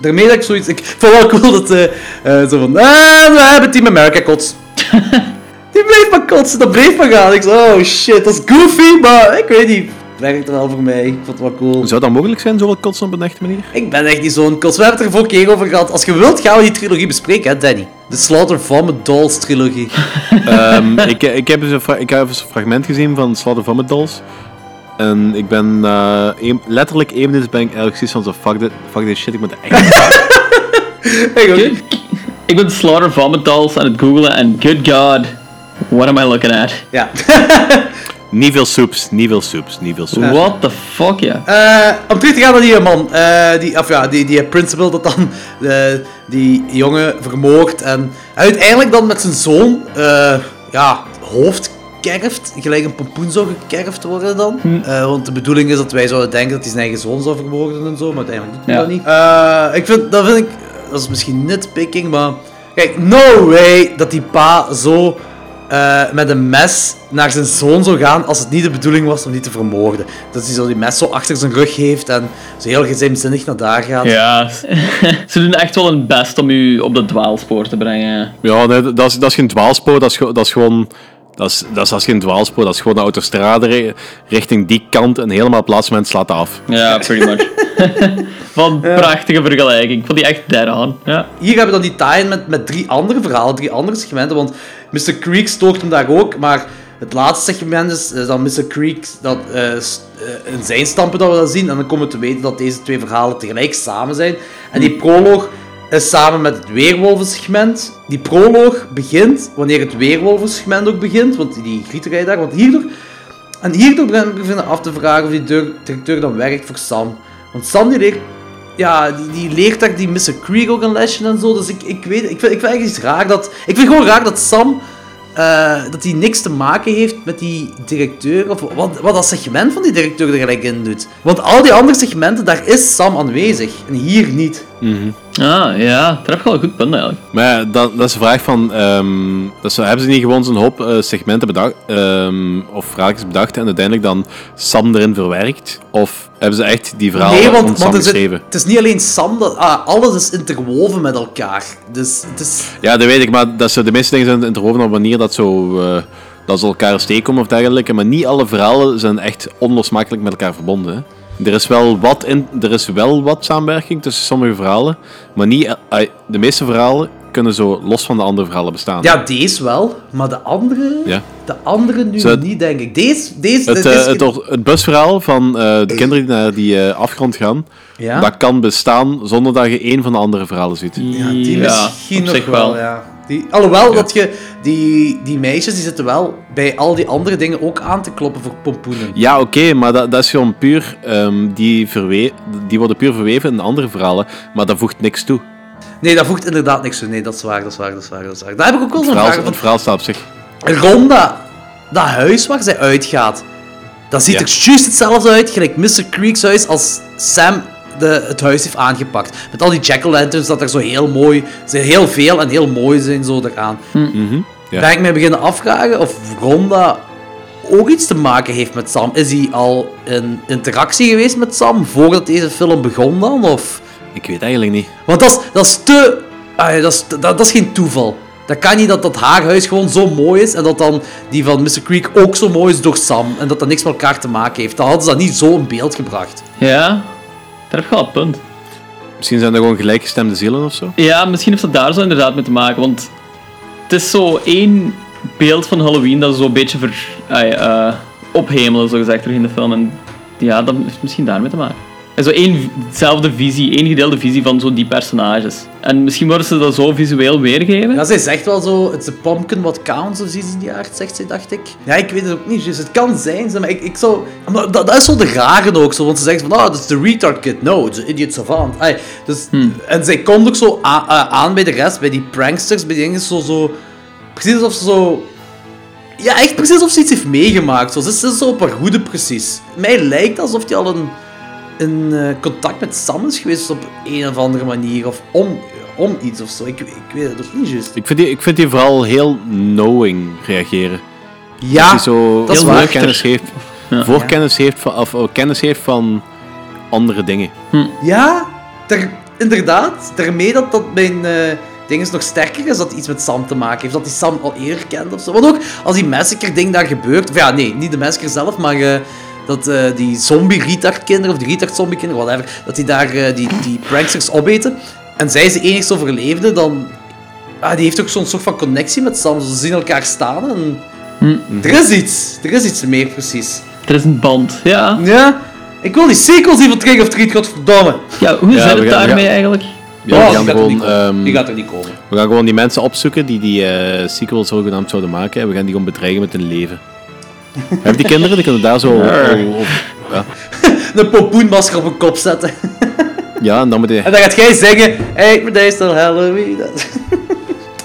daarmee dat ik zoiets... Ik vond wel cool dat eh eh, zo van... Ah, we hebben Team America kots. die bleef maar kotsen, dat bleef maar gaan. Ik zo, oh shit, dat is goofy, maar ik weet niet. Het werkte wel voor mij. Ik vond het wel cool. Zou dat mogelijk zijn, zoveel kotsen op een echte manier? Ik ben echt niet zo'n kots. We hebben het er vorige keer over gehad. Als je wilt, gaan we die trilogie bespreken, hè, Danny? De Slaughter Vomit Dolls trilogie. Ehm, ik, ik, heb eens een fra- ik heb eens een fragment gezien van Slaughter Vomit Dolls. En ik ben eh, een- letterlijk één minuut ben ik eigenlijk zoiets van zo fuck dit, fuck this shit, ik moet echt Ik, ik ben Slaughter Vomit Dolls aan het googlen en good god, what am I looking at? Ja. Niet veel soeps, niet veel soeps, niet veel soeps. What the fuck, ja. Eh, om terug te gaan naar die man, eh, die, of ja, die, die principal dat dan eh, die jongen vermoordt en uiteindelijk dan met zijn zoon eh, ja, hoofd kerft, gelijk een pompoen zou gekerfd worden dan. Eh, want de bedoeling is dat wij zouden denken dat hij zijn eigen zoon zou vermoorden en zo, maar uiteindelijk doet hij Ja. dat niet. Eh, ik vind, dat vind ik, dat is misschien nitpicking, maar kijk, no way dat die pa zo eh, met een mes naar zijn zoon zou gaan als het niet de bedoeling was om die te vermoorden. Dat hij zo die mes zo achter zijn rug heeft en zo heel geheimzinnig naar daar gaat. Ja, ze doen echt wel hun best om u op dat dwaalspoor te brengen. Ja, nee, dat, is, dat is geen dwaalspoor, dat is, dat is gewoon... Dat is, dat, is, dat is geen dwaalspoor, dat is gewoon de autostrade ri- richting die kant en helemaal op het laatste moment slaat af. Ja, pretty much. Van prachtige vergelijking. Ik vond die echt dead on. Ja. Hier hebben we dan die tie-in met, met drie andere verhalen, drie andere segmenten, want Mr. Creek stoort hem daar ook, maar het laatste segment is, is dan Mr. Creek dat, eh, eh, in zijn stampen dat we dat zien, en dan komen we te weten dat deze twee verhalen tegelijk samen zijn. En die proloog is samen met het weerwolvensegment. Die proloog begint wanneer het weerwolvensegment ook begint, want die grieterij daar, want hierdoor... En hierdoor ben ik me beginnen af te vragen of die dir- directeur dan werkt voor Sam. Want Sam ja, die, die leert daar die Mr. Creek ook een lesje en zo. Dus ik, ik weet, ik vind, ik vind eigenlijk iets raar dat. Ik vind gewoon raar dat Sam. eh, dat hij niks te maken heeft met die directeur. Of wat, wat dat segment van die directeur er gelijk in doet. Want al die andere segmenten, daar is Sam aanwezig. En hier niet. Ah, ja. Daar heb je wel een goed punt eigenlijk. Maar ja, dat, dat is de vraag van... ehm, dat ze, hebben ze niet gewoon zo'n hoop eh, segmenten bedacht, ehm, of vraagjes bedacht en uiteindelijk dan Sam erin verwerkt? Of hebben ze echt die verhalen nee, want, Sam want zit- geschreven? het is niet alleen Sam. Dat, ah, alles is interwoven met elkaar. Dus het is. Ja, dat weet ik, maar dat ze, de meeste dingen zijn interwoven op een manier dat, zo, eh, dat ze elkaar steek komen of dergelijke. Maar niet alle verhalen zijn echt onlosmakelijk met elkaar verbonden. Hè. Er, is wel wat in, er is wel wat samenwerking tussen sommige verhalen, maar niet, eh, de meeste verhalen kunnen zo los van de andere verhalen bestaan. Ja, deze wel, maar de andere, Ja. de andere nu niet, denk ik. Deze, deze, Het, dit eh, is- het, het busverhaal van eh, de kinderen die naar die afgrond gaan, Ja? dat kan bestaan zonder dat je één van de andere verhalen ziet. Ja, die Ja, misschien op nog zich wel, wel. ja. Die, alhoewel dat je, die, die meisjes die zitten wel bij al die andere dingen ook aan te kloppen voor pompoenen. Ja, oké, maar dat, dat is gewoon puur... ehm, die, verwe die worden puur verweven in de andere verhalen, maar dat voegt niks toe. Nee, dat voegt inderdaad niks toe. Nee, dat is waar, dat is waar, dat is waar. Dat is waar. Daar heb ik ook wel zo'n vraag het verhaal staat op zich. Rond dat, dat huis waar zij uitgaat, dat ziet Ja. er juist hetzelfde uit, gelijk Mr. Creek's huis, als Sam de, het huis heeft aangepakt. Met al die jack-o'-lanterns, dat er zo heel mooi, ze heel veel en heel mooi zijn, zo eraan. Mhm, ja. Ben ik mij beginnen afvragen of Ronda ook iets te maken heeft met Sam. Is hij al in interactie geweest met Sam voordat deze film begon dan? Of... Ik weet eigenlijk niet. Want dat is, dat is te... ah, dat, is, dat, dat is geen toeval. Dat kan niet dat dat haar huis gewoon zo mooi is en dat dan die van Mr. Creek ook zo mooi is door Sam en dat dat niks met elkaar te maken heeft. Dan hadden ze dat niet zo in beeld gebracht. Ja, daar heb je wel een punt. Misschien zijn er gewoon gelijkgestemde zielen of zo. Ja, misschien heeft dat daar zo inderdaad mee te maken, want het is zo één beeld van Halloween dat ze zo'n beetje ver, eh, ophemelen, zo gezegd, terug in de film. En ja, dat heeft misschien daarmee te maken. En zo éénzelfde visie, één gedeelde visie van zo die personages. En misschien worden ze dat zo visueel weergeven. Ja, zij zegt wel zo, it's a pumpkin what counts of iets in die aard, zegt zij, dacht ik. Ja, ik weet het ook niet, dus het kan zijn, maar ik, ik zou... Dat, dat is zo de rare ook, zo, want ze zegt van, oh, dat is de retard kid. No, it's an idiot savant. Dus, En zij komt ook zo aan bij de rest, bij die pranksters, bij die dingen, zo, zo... Precies alsof ze zo... Ja, echt precies alsof ze iets heeft meegemaakt. Zo. Ze is ze is zo op haar hoede, precies. Mij lijkt alsof hij al een, een eh, contact met Sam is geweest op een of andere manier. Of om, om iets of zo. Ik, ik weet het ook niet juist. Ik vind die, ik vind die vooral heel knowing reageren. Ja, dat zo dat is heel waar. voorkennis heeft, Ja. voorkennis heeft van, of, oh, kennis heeft van andere dingen. Ja, ter, inderdaad. Daarmee dat, dat mijn eh ding is nog sterker is dat iets met Sam te maken heeft. Dat hij Sam al eerder kent of zo. Want ook als die massacre-ding daar gebeurt. Of ja, nee, niet de massacre zelf, maar eh, dat eh, die zombie-retard-kinderen, of die retard-zombie-kinderen, whatever, dat die daar eh, die, die pranksters opeten. En zij is de enigste overleefde, dan. Ah, die heeft ook zo'n soort van connectie met Sam. Ze zien elkaar staan en. Er is iets. Er is iets meer, precies. Er is een band, ja. Ja. Ik wil die sequels zien van Trick of Treat, godverdomme. Ja, hoe Ja, zit het daarmee gaan- eigenlijk? Ja, Oh, we die gaan gaat er gewoon, niet komen. ehm, Die gaat er niet komen. we gaan gewoon die mensen opzoeken die die eh sequel zogenaamd zouden maken. En we gaan die gewoon bedreigen met hun leven. Heb die kinderen? Die kunnen daar zo... Ja. Een pompoenmasker op een kop zetten. ja, en dan moet je... En dan gaat jij zeggen, hey, maar deze is still Halloween.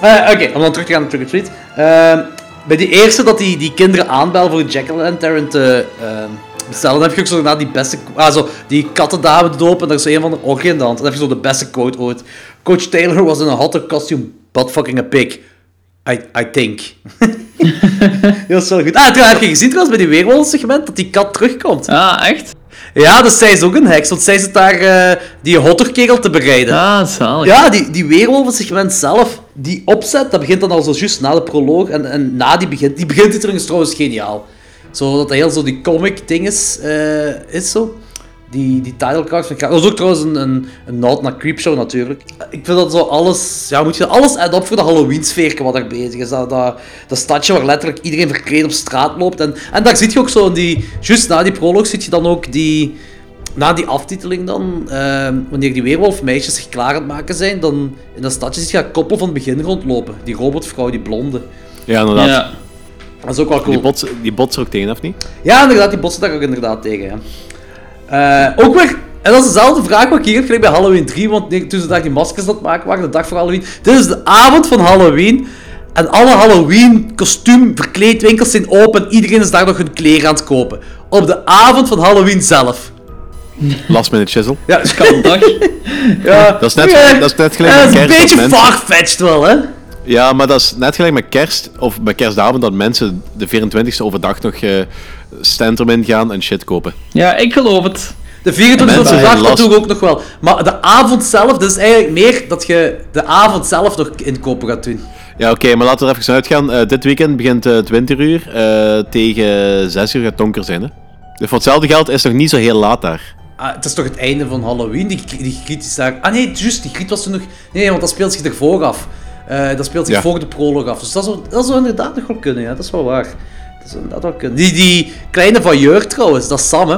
Eh, Oké, om dan terug te gaan naar Trick or Treat. Ehm, bij die eerste dat die, die kinderen aanbellen voor Jack-o'-lantern te ehm, bestellen, dan heb je ook zo na die beste... Ah, zo, die kattendame doop en daar is zo een van de orgie in de hand. En dan heb je zo de beste quote ooit. Coach Taylor was in a hotter costume, but fucking a pig. I, I think. Heel zo goed. Ah, heb je gezien trouwens bij die weerwolf-segment dat die kat terugkomt. Ah, echt? Ja, dus zij is ook een heks, want zij zit daar eh, die hotterkegel te bereiden. Ah, zalig. Ja, die, die weerwolven-segment zelf, die opzet, dat begint dan al zo juist na de proloog. En, en na die begint, die begint trouwens trouwens geniaal. Zo dat dat heel zo die comic ding is, eh, is zo. Die, die title cards vind ik gaaf. Dat is ook trouwens een, een, een nod naar Creepshow natuurlijk. Ik vind dat zo alles, ja, moet je alles add op voor de Halloween-sfeer wat er bezig is. Dat, dat, dat stadje waar letterlijk iedereen verkleed op straat loopt. En, en daar zie je ook zo, in die, juist na die proloog, zie je dan ook die, na die aftiteling dan, ehm, wanneer die weerwolfmeisjes zich klaar aan het maken zijn, dan in dat stadje zie je een koppel van het begin rondlopen. Die robotvrouw, die blonde. Ja, inderdaad. Ja. Dat is ook wel cool. Die botsen die botsen er ook tegen, of niet? Ja, inderdaad, die botsen daar ook inderdaad tegen. Ja. Eh, ook weer, en dat is dezelfde vraag wat ik hier heb gelijk bij Halloween 3, want nee, toen ze daar die maskers aan het maken waren, de dag voor Halloween. Dit is de avond van Halloween. En alle Halloween kostuum verkleedwinkels zijn open. Iedereen is daar nog hun kleren aan het kopen. Op de avond van Halloween zelf. Last minute chisel. Ja, Kan toch? ja. Dat is net, Ja. dat is net gelijk Ja, dat is een dat beetje far-fetched wel, hè? Ja, maar dat is net gelijk met kerst, of bij kerstavond, dat mensen de 24e overdag nog eh Stentermin gaan en shit kopen. Ja, ik geloof het. De 24 Mensen dag, hebben dat doe ik ook nog wel. Maar de avond zelf, dat is eigenlijk meer dat je de avond zelf nog inkopen gaat doen. Ja, oké, maar laten we er even uitgaan. Eh, dit weekend begint eh, het winteruur. eh, tegen 6 uur gaat het donker zijn, hè. Dus voor hetzelfde geld is het nog niet zo heel laat daar. Ah, het is toch het einde van Halloween? Die, die griet is daar... Ah nee, juist, die griet was er nog... Nee, want dat speelt zich ervoor af. Eh, dat speelt zich Ja. voor de prolog af. Dus dat zou, dat zou inderdaad nog wel kunnen, ja. Dat is wel waar. Dat zou inderdaad wel kunnen. Die, die kleine voyeur trouwens, dat is Sam, hè.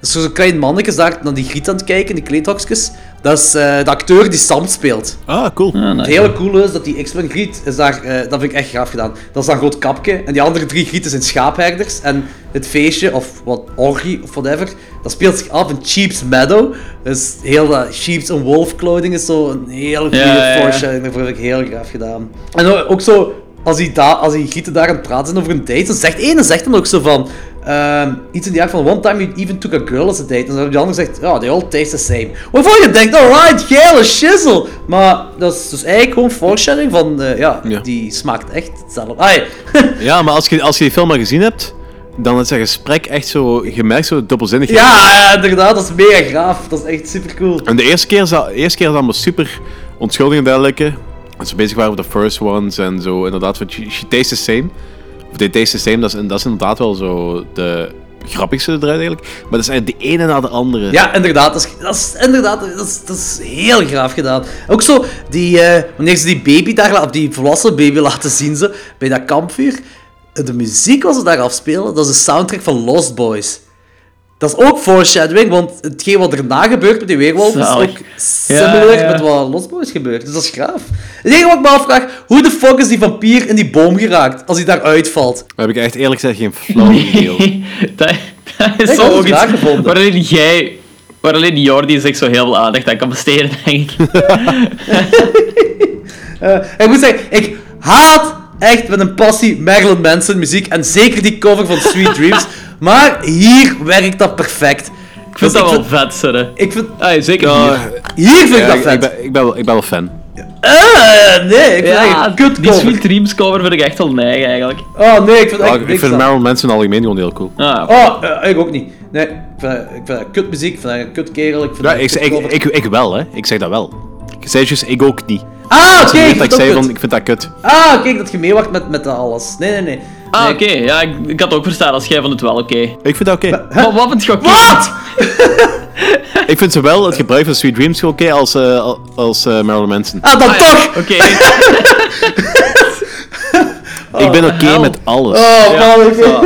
Dat is zo'n klein mannetje daar naar die griet aan het kijken, die kleedhokjes. Dat is eh, de acteur die Sam speelt. Ah, cool. Het hele coole is dat die X-Men griet, is daar, eh, dat vind ik echt gaaf gedaan. Dat is dan een groot kapje. En die andere drie grieten zijn schaapherders. En het feestje, of wat orgie, of whatever, dat speelt zich af in Cheap's Meadow. Dus heel dat Sheep's and Wolf clothing is zo een hele goede Ja, ja, ja. foreshadowing. Dat vind ik heel gaaf gedaan. En ook zo, als die, als die grieten daar aan het praten zijn over een date, dan zegt ene zegt dan ook zo van... ehm, iets in die aard van, one time you even took a girl as a date. En dan heb die andere zegt, ja, they all taste the same. Waarvan je denkt, alright, geile shizzle. Maar dat is dus eigenlijk gewoon foreshadowing van, eh, ja, Ja. die smaakt echt hetzelfde. Ai. Ja, maar als je, als je die film al gezien hebt, dan is dat gesprek echt zo, je merkt zo dubbelzinnig. ja, ja, inderdaad, dat is mega gaaf. Dat is echt super cool. En de eerste keer is dat, de eerste keer is dat allemaal super onschuldig en dergelijke. Dat ze bezig waren met de first ones en zo. Inderdaad, van she, tastes the same. Of they taste the same, dat is, dat is inderdaad wel zo de grappigste eruit eigenlijk. Maar dat is eigenlijk de ene na de andere. Ja, inderdaad. Dat is, dat is, inderdaad, dat is, is heel graaf gedaan. Ook zo, die, eh, wanneer ze die baby daar, of die volwassen baby laten zien, ze, bij dat kampvuur. De muziek wat ze daar afspelen, dat is de soundtrack van Lost Boys. Dat is ook foreshadowing, want hetgeen wat erna gebeurt met die weerwolf is ook similar Ja, ja. met wat Lost Boys gebeurt. Dus dat is graaf. Het enige wat ik me afvraag, hoe de fuck is die vampier in die boom geraakt, als hij daar uitvalt? Daar heb ik echt eerlijk gezegd geen flauw idee over. dat, is ook iets gevonden. waar alleen jij, waar alleen Jordi zich zo heel veel aandacht aan kan besteden, denk ik. Eh, ik moet zeggen, ik haat echt met een passie Marilyn Manson muziek en zeker die cover van Sweet Dreams. Maar hier werkt dat perfect. Ik vind dat wel vet, sorry. Ik vind... Ah, zeker Ja, hier. Hier vind ik dat ik, vet. ik, ben, ik, ben wel, ik ben wel fan. Eh, nee, ik vind Ja, kut die. Sweet Dreams cover vind ik echt wel neig, eigenlijk. Oh nee, ik vind Ja, echt ik niks vind. Marilyn Manson algemeen gewoon heel cool. Ah, oké. Oh, eh, ik ook niet. Nee, ik vind, dat- ik vind dat kut muziek, ik vind dat een kut kerel, ik vind Ja, dat ik, ik, ik, ik, wel, hè. Ik zeg dat wel. Ik zei juist, ik ook niet. Ah, oké, Ik, ik ik, zei kut. van, ik vind dat kut. Ah, kijk, dat je meewacht met, met dat alles. Nee, nee, nee. Ah, Nee. oké. Ja, ik, ik had ook verstaan als jij vond het wel oké. Ik vind dat oké. Maar wat vind je oké? Wat? Ik vind zowel het gebruik van Sweet Dreams oké als, eh, als eh, Marilyn Manson. Ah, dan Ah, ja. toch! Oké. ik ben oké hell. met alles. Oh, Ja, man, ik... zo.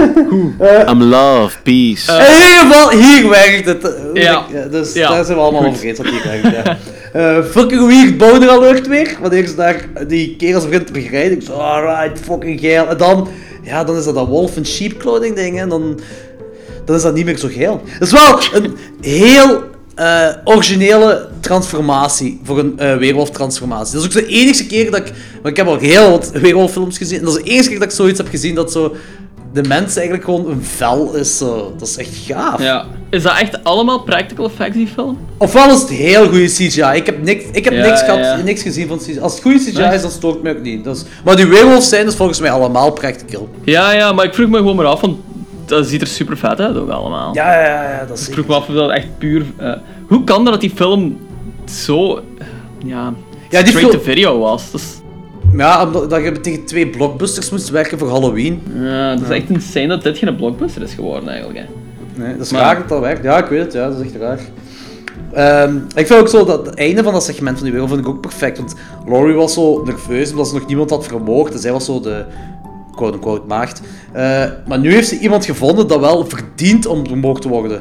I'm love, peace. In ieder geval, hier werkt het. Eh, Ja. dus Ja. daar zijn we allemaal over eens dat hier werkt. Ja. Eh, fucking weird boner alert weer. Wanneer ze daar die kerels begint te begrijpen. Ik zo, alright, fucking geil. En dan, ja, dan is dat dat wolf en sheep clothing ding. En dan, dan is dat niet meer zo geil. Dat is wel een heel eh, originele transformatie voor een eh weerwolf-transformatie. Dat is ook de enige keer dat ik... Want ik heb al heel wat weerwolffilms gezien. En dat is de enige keer dat ik zoiets heb gezien dat zo... De mens eigenlijk gewoon een vel is. Zo. Dat is echt gaaf. Ja. Is dat echt allemaal practical effects, die film? Ofwel is het heel goede CGI. Ik heb niks, ik heb Ja, niks, gehad, ja. niks gezien van CGI. Als het goede CGI Nee. is, dan stoort me ook niet. Dat is, maar die werewolves zijn dus volgens mij allemaal practical. Ja, ja, maar ik vroeg me gewoon maar af, want dat ziet er super vet uit ook allemaal. Ja, ja, ja, ja dat is Ik vroeg me af of dat echt puur... eh, hoe kan dat dat die film zo... ja, Ja, die straight film- to video was? Dat is, Ja, omdat dat je tegen twee blockbusters moest werken voor Halloween. ja, dat is echt insane dat dit geen blockbuster is geworden eigenlijk. Hè. Nee, dat is Maar- raar dat dat werkt. Ja, ik weet het. Ja, dat is echt raar. Ehm, ik vind ook zo dat het einde van dat segment van die wereld vind ik ook perfect. Want Laurie was zo nerveus omdat ze nog niemand had vermoord. En zij was zo de quote-unquote maagd. Eh, maar nu heeft ze iemand gevonden dat wel verdient om vermoord te worden.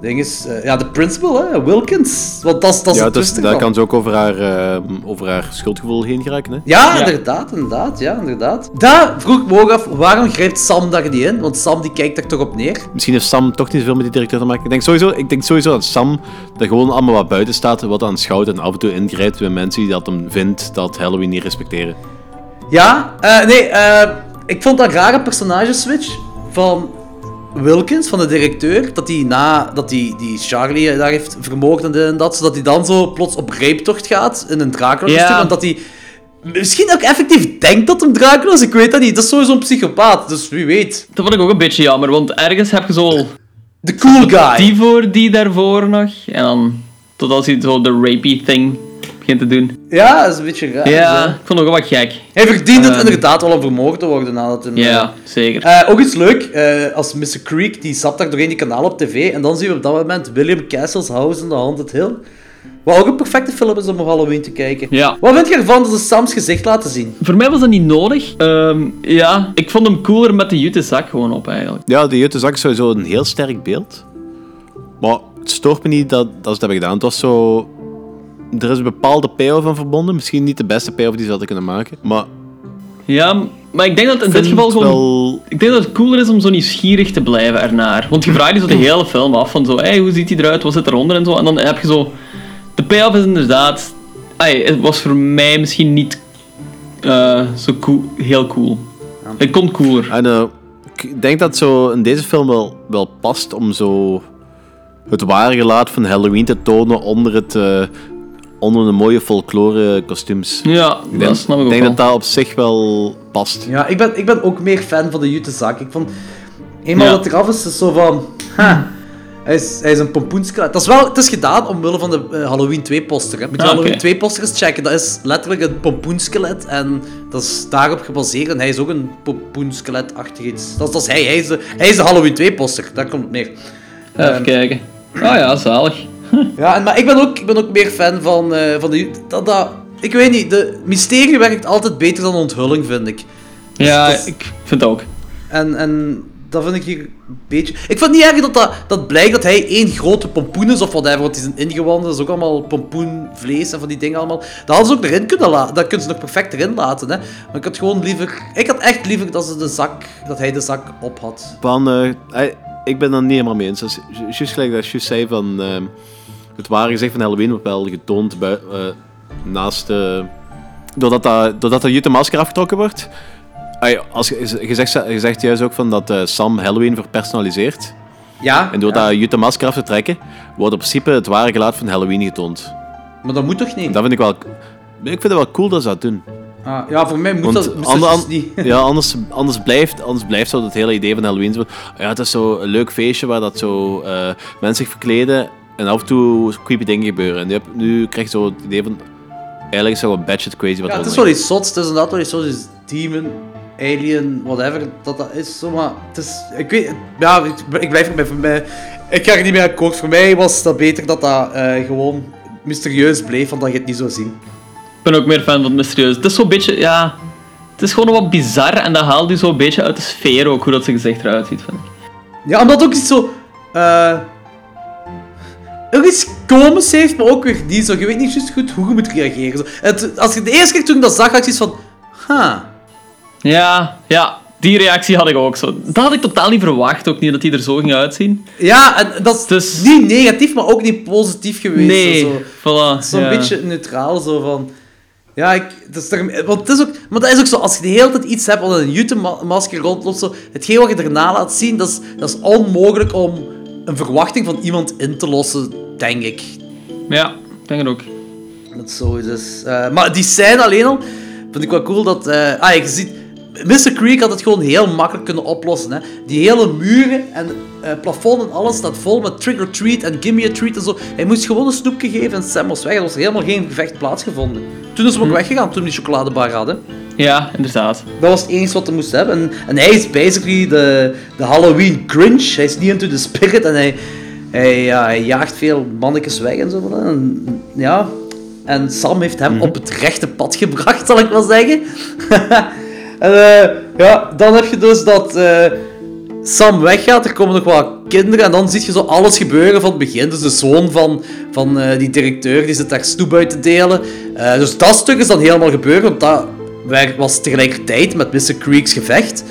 Ding is, eh, ja, de principal, hè, Wilkins. Want dat is, dat is ja, dus twist daar kan ze ook over haar, eh, over haar schuldgevoel heen geraken. Hè? Ja, Ja. inderdaad, inderdaad, ja, inderdaad. Daar vroeg ik me ook af, waarom grijpt Sam daar niet in? Want Sam die kijkt daar toch op neer. Misschien heeft Sam toch niet zoveel met die directeur te maken. Ik denk sowieso, ik denk sowieso dat Sam er gewoon allemaal wat buiten staat, wat aanschouwt en af en toe ingrijpt bij mensen die dat hem vindt dat Halloween niet respecteren. Ja, eh, nee, eh, ik vond dat een rare personageswitch van Wilkins, van de directeur, dat hij na dat die, die Charlie daar heeft vermoord en dit en dat, zodat hij dan zo plots op reeptocht gaat in een Dracula Ja. en dat hij misschien ook effectief denkt dat hem Dracula is, ik weet dat niet, dat is sowieso een psychopaat, dus wie weet. Dat vond ik ook een beetje jammer, want ergens heb je zo De cool guy. die voor, die daarvoor nog. En dan, tot als hij zo de rapey thing begint te doen. Ja, dat is een beetje raar. Ja, zo. ik vond het ook wel wat gek. Hij verdient het Ehm. inderdaad wel om vermoord te worden nadat hem... Ja, zeker. Eh, ook iets leuk, eh, als Mr. Creek, die zat daar doorheen die kanaal op tv, en dan zien we op dat moment William Castle's House in the Haunted Hill. Wat ook een perfecte film is om op Halloween te kijken. Ja. Wat vind je ervan dat ze Sam's gezicht laten zien? Voor mij was dat niet nodig. Ehm, ja, ik vond hem cooler met de jute zak gewoon op eigenlijk. Ja, de Jute zak is sowieso een heel sterk beeld. Maar het stoort me niet dat, dat ze het hebben gedaan. Het was zo... Er is een bepaalde payoff aan verbonden. Misschien niet de beste payoff die ze hadden kunnen maken. Maar Ja, maar ik denk dat in dit geval gewoon... wel- Ik denk dat het cooler is om zo nieuwsgierig te blijven ernaar. Want je vraagt je zo de hele film af van zo, hey, hoe ziet hij eruit, wat zit eronder en zo. En dan heb je zo... De payoff is inderdaad... Ay, het was voor mij misschien niet eh, zo cool, heel cool. Het kon cooler. En, eh, ik denk dat zo in deze film wel, wel past om zo het ware gelaat van Halloween te tonen onder, het, eh, onder de mooie folklore kostuums. Ja, ik denk, dat snap ik ik denk wel. dat dat op zich wel past. Ja, ik ben, ik ben ook meer fan van de jute zak. Ik vond... Eenmaal Ja. dat eraf is, is het zo van... Ha, hij, is, hij is een pompoenskelet. Dat is wel... Het is gedaan omwille van de eh, Halloween 2 poster. hè. Moet je Ah, Halloween oké. 2 poster eens checken. Dat is letterlijk een pompoenskelet. En dat is daarop gebaseerd. En hij is ook een pompoenskelet-achtig iets. Dat, is- dat is hij. Hij is, de, hij is de Halloween 2 poster. Daar komt het neer. Even Ehm, kijken. Ah ja, zalig. Ja, en, maar ik ben, ook, ik ben ook meer fan van, eh, van de... Dat, dat, ik weet niet, de mysterie werkt altijd beter dan onthulling, vind ik. Ja, dat is- ik vind het ook. En, en dat vind ik hier een beetje... Ik vind het niet erg dat, dat, dat blijkt dat hij één grote pompoen is, of whatever, want die zijn ingewanden, dat is ook allemaal pompoenvlees en van die dingen allemaal. Dat hadden ze ook erin kunnen laten, dat kunnen ze nog perfect erin laten, hè. Maar ik had gewoon liever... Ik had echt liever dat, ze de zak, dat hij de zak op had. Van, eh, hij- ik ben het niet helemaal mee eens. Dat is ju- Juist gelijk dat je zei van... ehm, het ware gezicht van Halloween wordt wel getoond bui- eh, naast... eh, doordat, dat, doordat dat jute masker afgetrokken wordt. Ay, als, je, zegt, je zegt juist ook van dat eh, Sam Halloween verpersonaliseert. Ja, En door ja. dat jute masker af te trekken, wordt in principe het ware gelaat van Halloween getoond. Maar dat moet toch niet? En dat vind ik wel... Ik vind het wel cool dat ze dat doen. Ah, ja, voor mij moet Want dat, ander- dus niet. ja, anders, anders, blijft, anders blijft zo het hele idee van Halloween. Ja, het is zo een leuk feestje waar dat zo mensen zich verkleden en af en toe creepy dingen gebeuren. En nu, heb- nu krijg je zo het idee van. Eigenlijk is het een batshit crazy wat Ja, er het is wel iets zots, het is inderdaad wel iets zots, iets demon, alien, whatever dat dat is. Zo, maar het is, ik weet, ja, ik, ik blijf erbij. Voor mij, ik ga er niet meer akkoord. Voor mij was dat beter dat dat eh, gewoon mysterieus bleef, want dat je het niet zou zien. Ik ben ook meer fan van mysterieus. Het is zo'n beetje, ja... Het is gewoon wat bizar en dat haalt je zo'n beetje uit de sfeer ook, hoe dat zijn gezicht eruit ziet, vind ik. Ja, omdat het ook iets zo... eh ook iets komisch heeft, maar ook weer niet zo. Je weet niet juist goed hoe je moet reageren. Zo. Het, als je de eerste keer toen ik dat zag, had je iets van... Ha. Ja, ja, die reactie had ik ook zo. Dat had ik totaal niet verwacht, ook niet dat die er zo ging uitzien. Ja, en dat is niet negatief, maar ook niet positief geweest. Nee, Zo. voilà. Zo'n ja. beetje neutraal, zo van... Ja, ik, dat is toch, want het is ook, maar dat is ook zo, als je de hele tijd iets hebt wat een jute-masker rondloopt, zo, hetgeen wat je daarna laat zien, dat is, dat is onmogelijk om een verwachting van iemand in te lossen, denk ik. Ja, denk het ook. Dat zo is. Dus, eh, maar die scène alleen al, vind ik wel cool dat... eh, ah, je ziet... Mr. Creek had het gewoon heel makkelijk kunnen oplossen. Hè. Die hele muren en eh, plafond en alles staat vol met trick or treat en gimme a treat en zo. Hij moest gewoon een snoepje geven en Sam was weg. Er was helemaal geen gevecht plaatsgevonden. Toen is hem ook weggegaan, toen we die chocoladebar hadden. Ja, inderdaad. Dat was het enige wat hij moest hebben. En, en hij is basically de, de Halloween Grinch. Hij is niet into the spirit en hij, hij, ja, hij jaagt veel mannetjes weg en zo. En, ja. en Sam heeft hem op het rechte pad gebracht, zal ik wel zeggen. en eh, ja, dan heb je dus dat eh, Sam weggaat. Er komen nog wat kinderen en dan zie je zo alles gebeuren van het begin. Dus de zoon van, van eh, die directeur die zit daar snoep uit te delen. Dus dat stuk is dan helemaal gebeurd, want dat was tegelijkertijd met Mr. Creek's gevecht.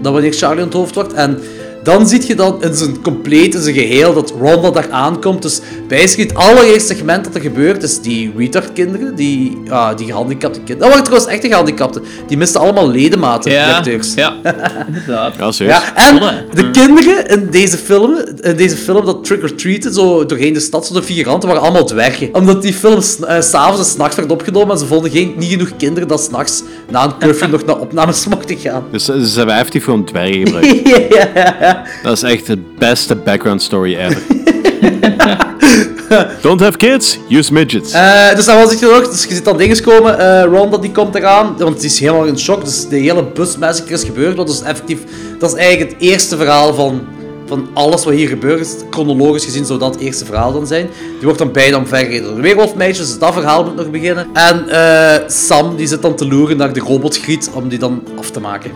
Dat wanneer Charlie aan het hoofd wordt. En dan zie je dan in zijn compleet, in zijn geheel, dat Ronda daar aankomt. Dus basically het allereerste segment dat er gebeurt, is die retard-kinderen, die, ja, die gehandicapte kinderen. Dat waren trouwens echte gehandicapten. Die misten allemaal ledematen, Ja, die acteurs. ja, inderdaad. Ja, serieus. Ja, en de kinderen in deze film, in deze film dat Trick or Treaten, zo doorheen de stad, zo de figuranten, waren allemaal dwergen. Omdat die film s- eh, s'avonds en s'nachts werd opgenomen en ze vonden geen, niet genoeg kinderen dat s'nachts na een curfew nog naar opnames mochten gaan. Dus ze ze hebben effectief gewoon dwergen gebruikt. ja. Dat is echt de beste background story ever. Don't have kids, use midgets. Eh, dus dan was ik nog, dus je ziet dan dingen komen, eh Ronda die komt eraan, want die is helemaal in shock, dus de hele busmassacre is gebeurd, wat dus effectief, dat is eigenlijk het eerste verhaal van, van alles wat hier gebeurt. is. Chronologisch gezien zou dat het eerste verhaal dan zijn. Die wordt dan beide omvergereden door de weerwolfmeisjes, dus dat verhaal moet nog beginnen. En eh, Sam die zit dan te loeren naar de robotgriet om die dan af te maken.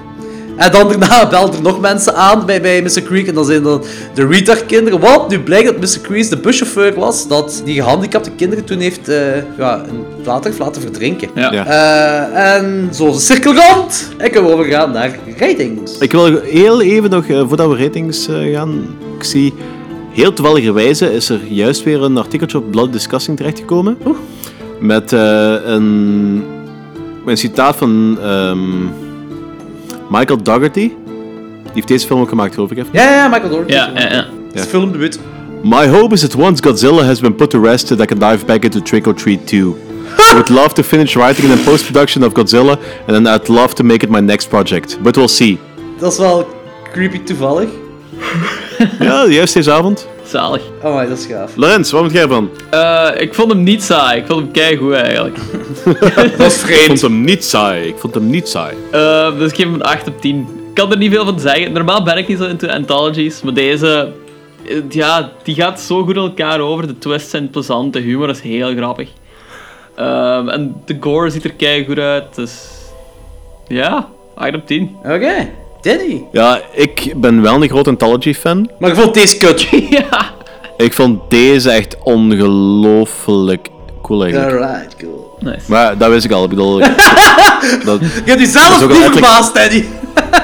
En dan daarna belden er nog mensen aan bij, bij Mr. Creek. En dan zijn dat de retard-kinderen. Want nu blijkt dat Mr. Creek de buschauffeur was. Dat die gehandicapte kinderen toen heeft uh, ja, het water heeft laten verdrinken. Ja. Ja. Uh, en zo is de cirkel rond. En kunnen we overgaan naar ratings. Ik wil heel even nog, uh, voordat we ratings gaan, ik zie heel toevalligerwijze is er juist weer een artikeltje op Blood Discussing terechtgekomen. Oeh. Met een, een citaat van um, Michael Dougherty. Die heeft deze film ook gemaakt, geloof ik. Even. Ja, ja, Michael Dougherty. Ja, ja, ja. Dat is film debuut. My hope is that once Godzilla has been put to rest, that I can dive back into Trick or Treat 2. I would love to finish writing and post-production of Godzilla, and then I'd love to make it my next project. But we'll see. Dat is wel creepy toevallig. ja, juist deze avond. Zalig. Oh my, dat is gaaf. Lorenz, wat vond jij ervan? Uh, ik vond hem niet saai. Ik vond hem keigoed eigenlijk. dat is vreemd. Ik vond hem niet saai. Ik vond hem niet saai. Uh, dus ik geef hem een 8 op 10. Ik kan er niet veel van zeggen. Normaal ben ik niet zo into anthologies, maar deze... Ja, die gaat zo goed elkaar over. De twists zijn plezant, de humor is heel grappig. Um, en de gore ziet er keigoed uit, dus... Ja, 8 op 10. Oké. Okay. Ja, ik ben wel een groot Anthology-fan. Maar ik vond deze kut. ja. Ik vond deze echt ongelooflijk cool eigenlijk. Alright, cool. Nice. Maar dat wist ik al. Ik bedoel... Ik, dat, je hebt die zelf niet verbaasd, Danny.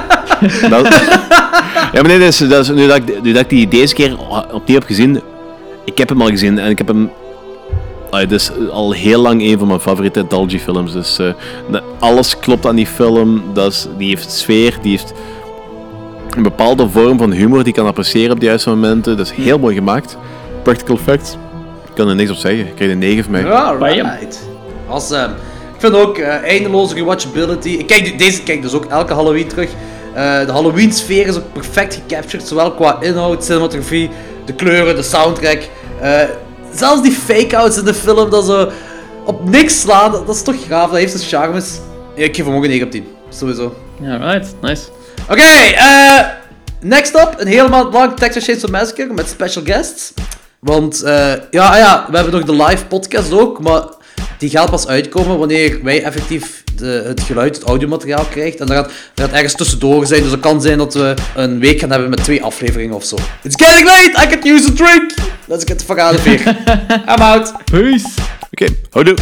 dat, ja, maar nee, dat is, dat is, nu, dat ik, nu dat ik die deze keer opnieuw heb gezien... Ik heb hem al gezien en ik heb hem... Het is al heel lang een van mijn favoriete anthology films. Dus uh, alles klopt aan die film. Dat is, die heeft sfeer, die heeft een bepaalde vorm van humor die kan appreciëren op de juiste momenten. Dat is heel mooi gemaakt. Practical effects. Ik kan er niks op zeggen. Ik krijg een 9 van mij. Ja, right. Awesome. Ik vind ook uh, eindeloze rewatchability. Ik kijk deze kijk dus ook elke Halloween terug. Uh, de Halloween sfeer is ook perfect gecaptured, zowel qua inhoud, cinematografie, de kleuren, de soundtrack. Uh, zelfs die fake-outs in de film, dat ze op niks slaan, dat, dat is toch gaaf, dat heeft zijn charmes. Ja, ik geef hem ook een 9 op 10, sowieso. Alright, nice. Oké, okay, uh, next up, een hele maand lang Texas Chainsaw Massacre met special guests. Want, uh, ja, ja, we hebben nog de live podcast ook, maar die gaat pas uitkomen wanneer wij effectief de, het geluid, het audiomateriaal krijgen. En dat gaat, dat gaat ergens tussendoor zijn, dus het kan zijn dat we een week gaan hebben met twee afleveringen of zo. It's getting late, I could use a drink! Let's get the fuck out of here. I'm out. Peace. Oké, okay, houdoe.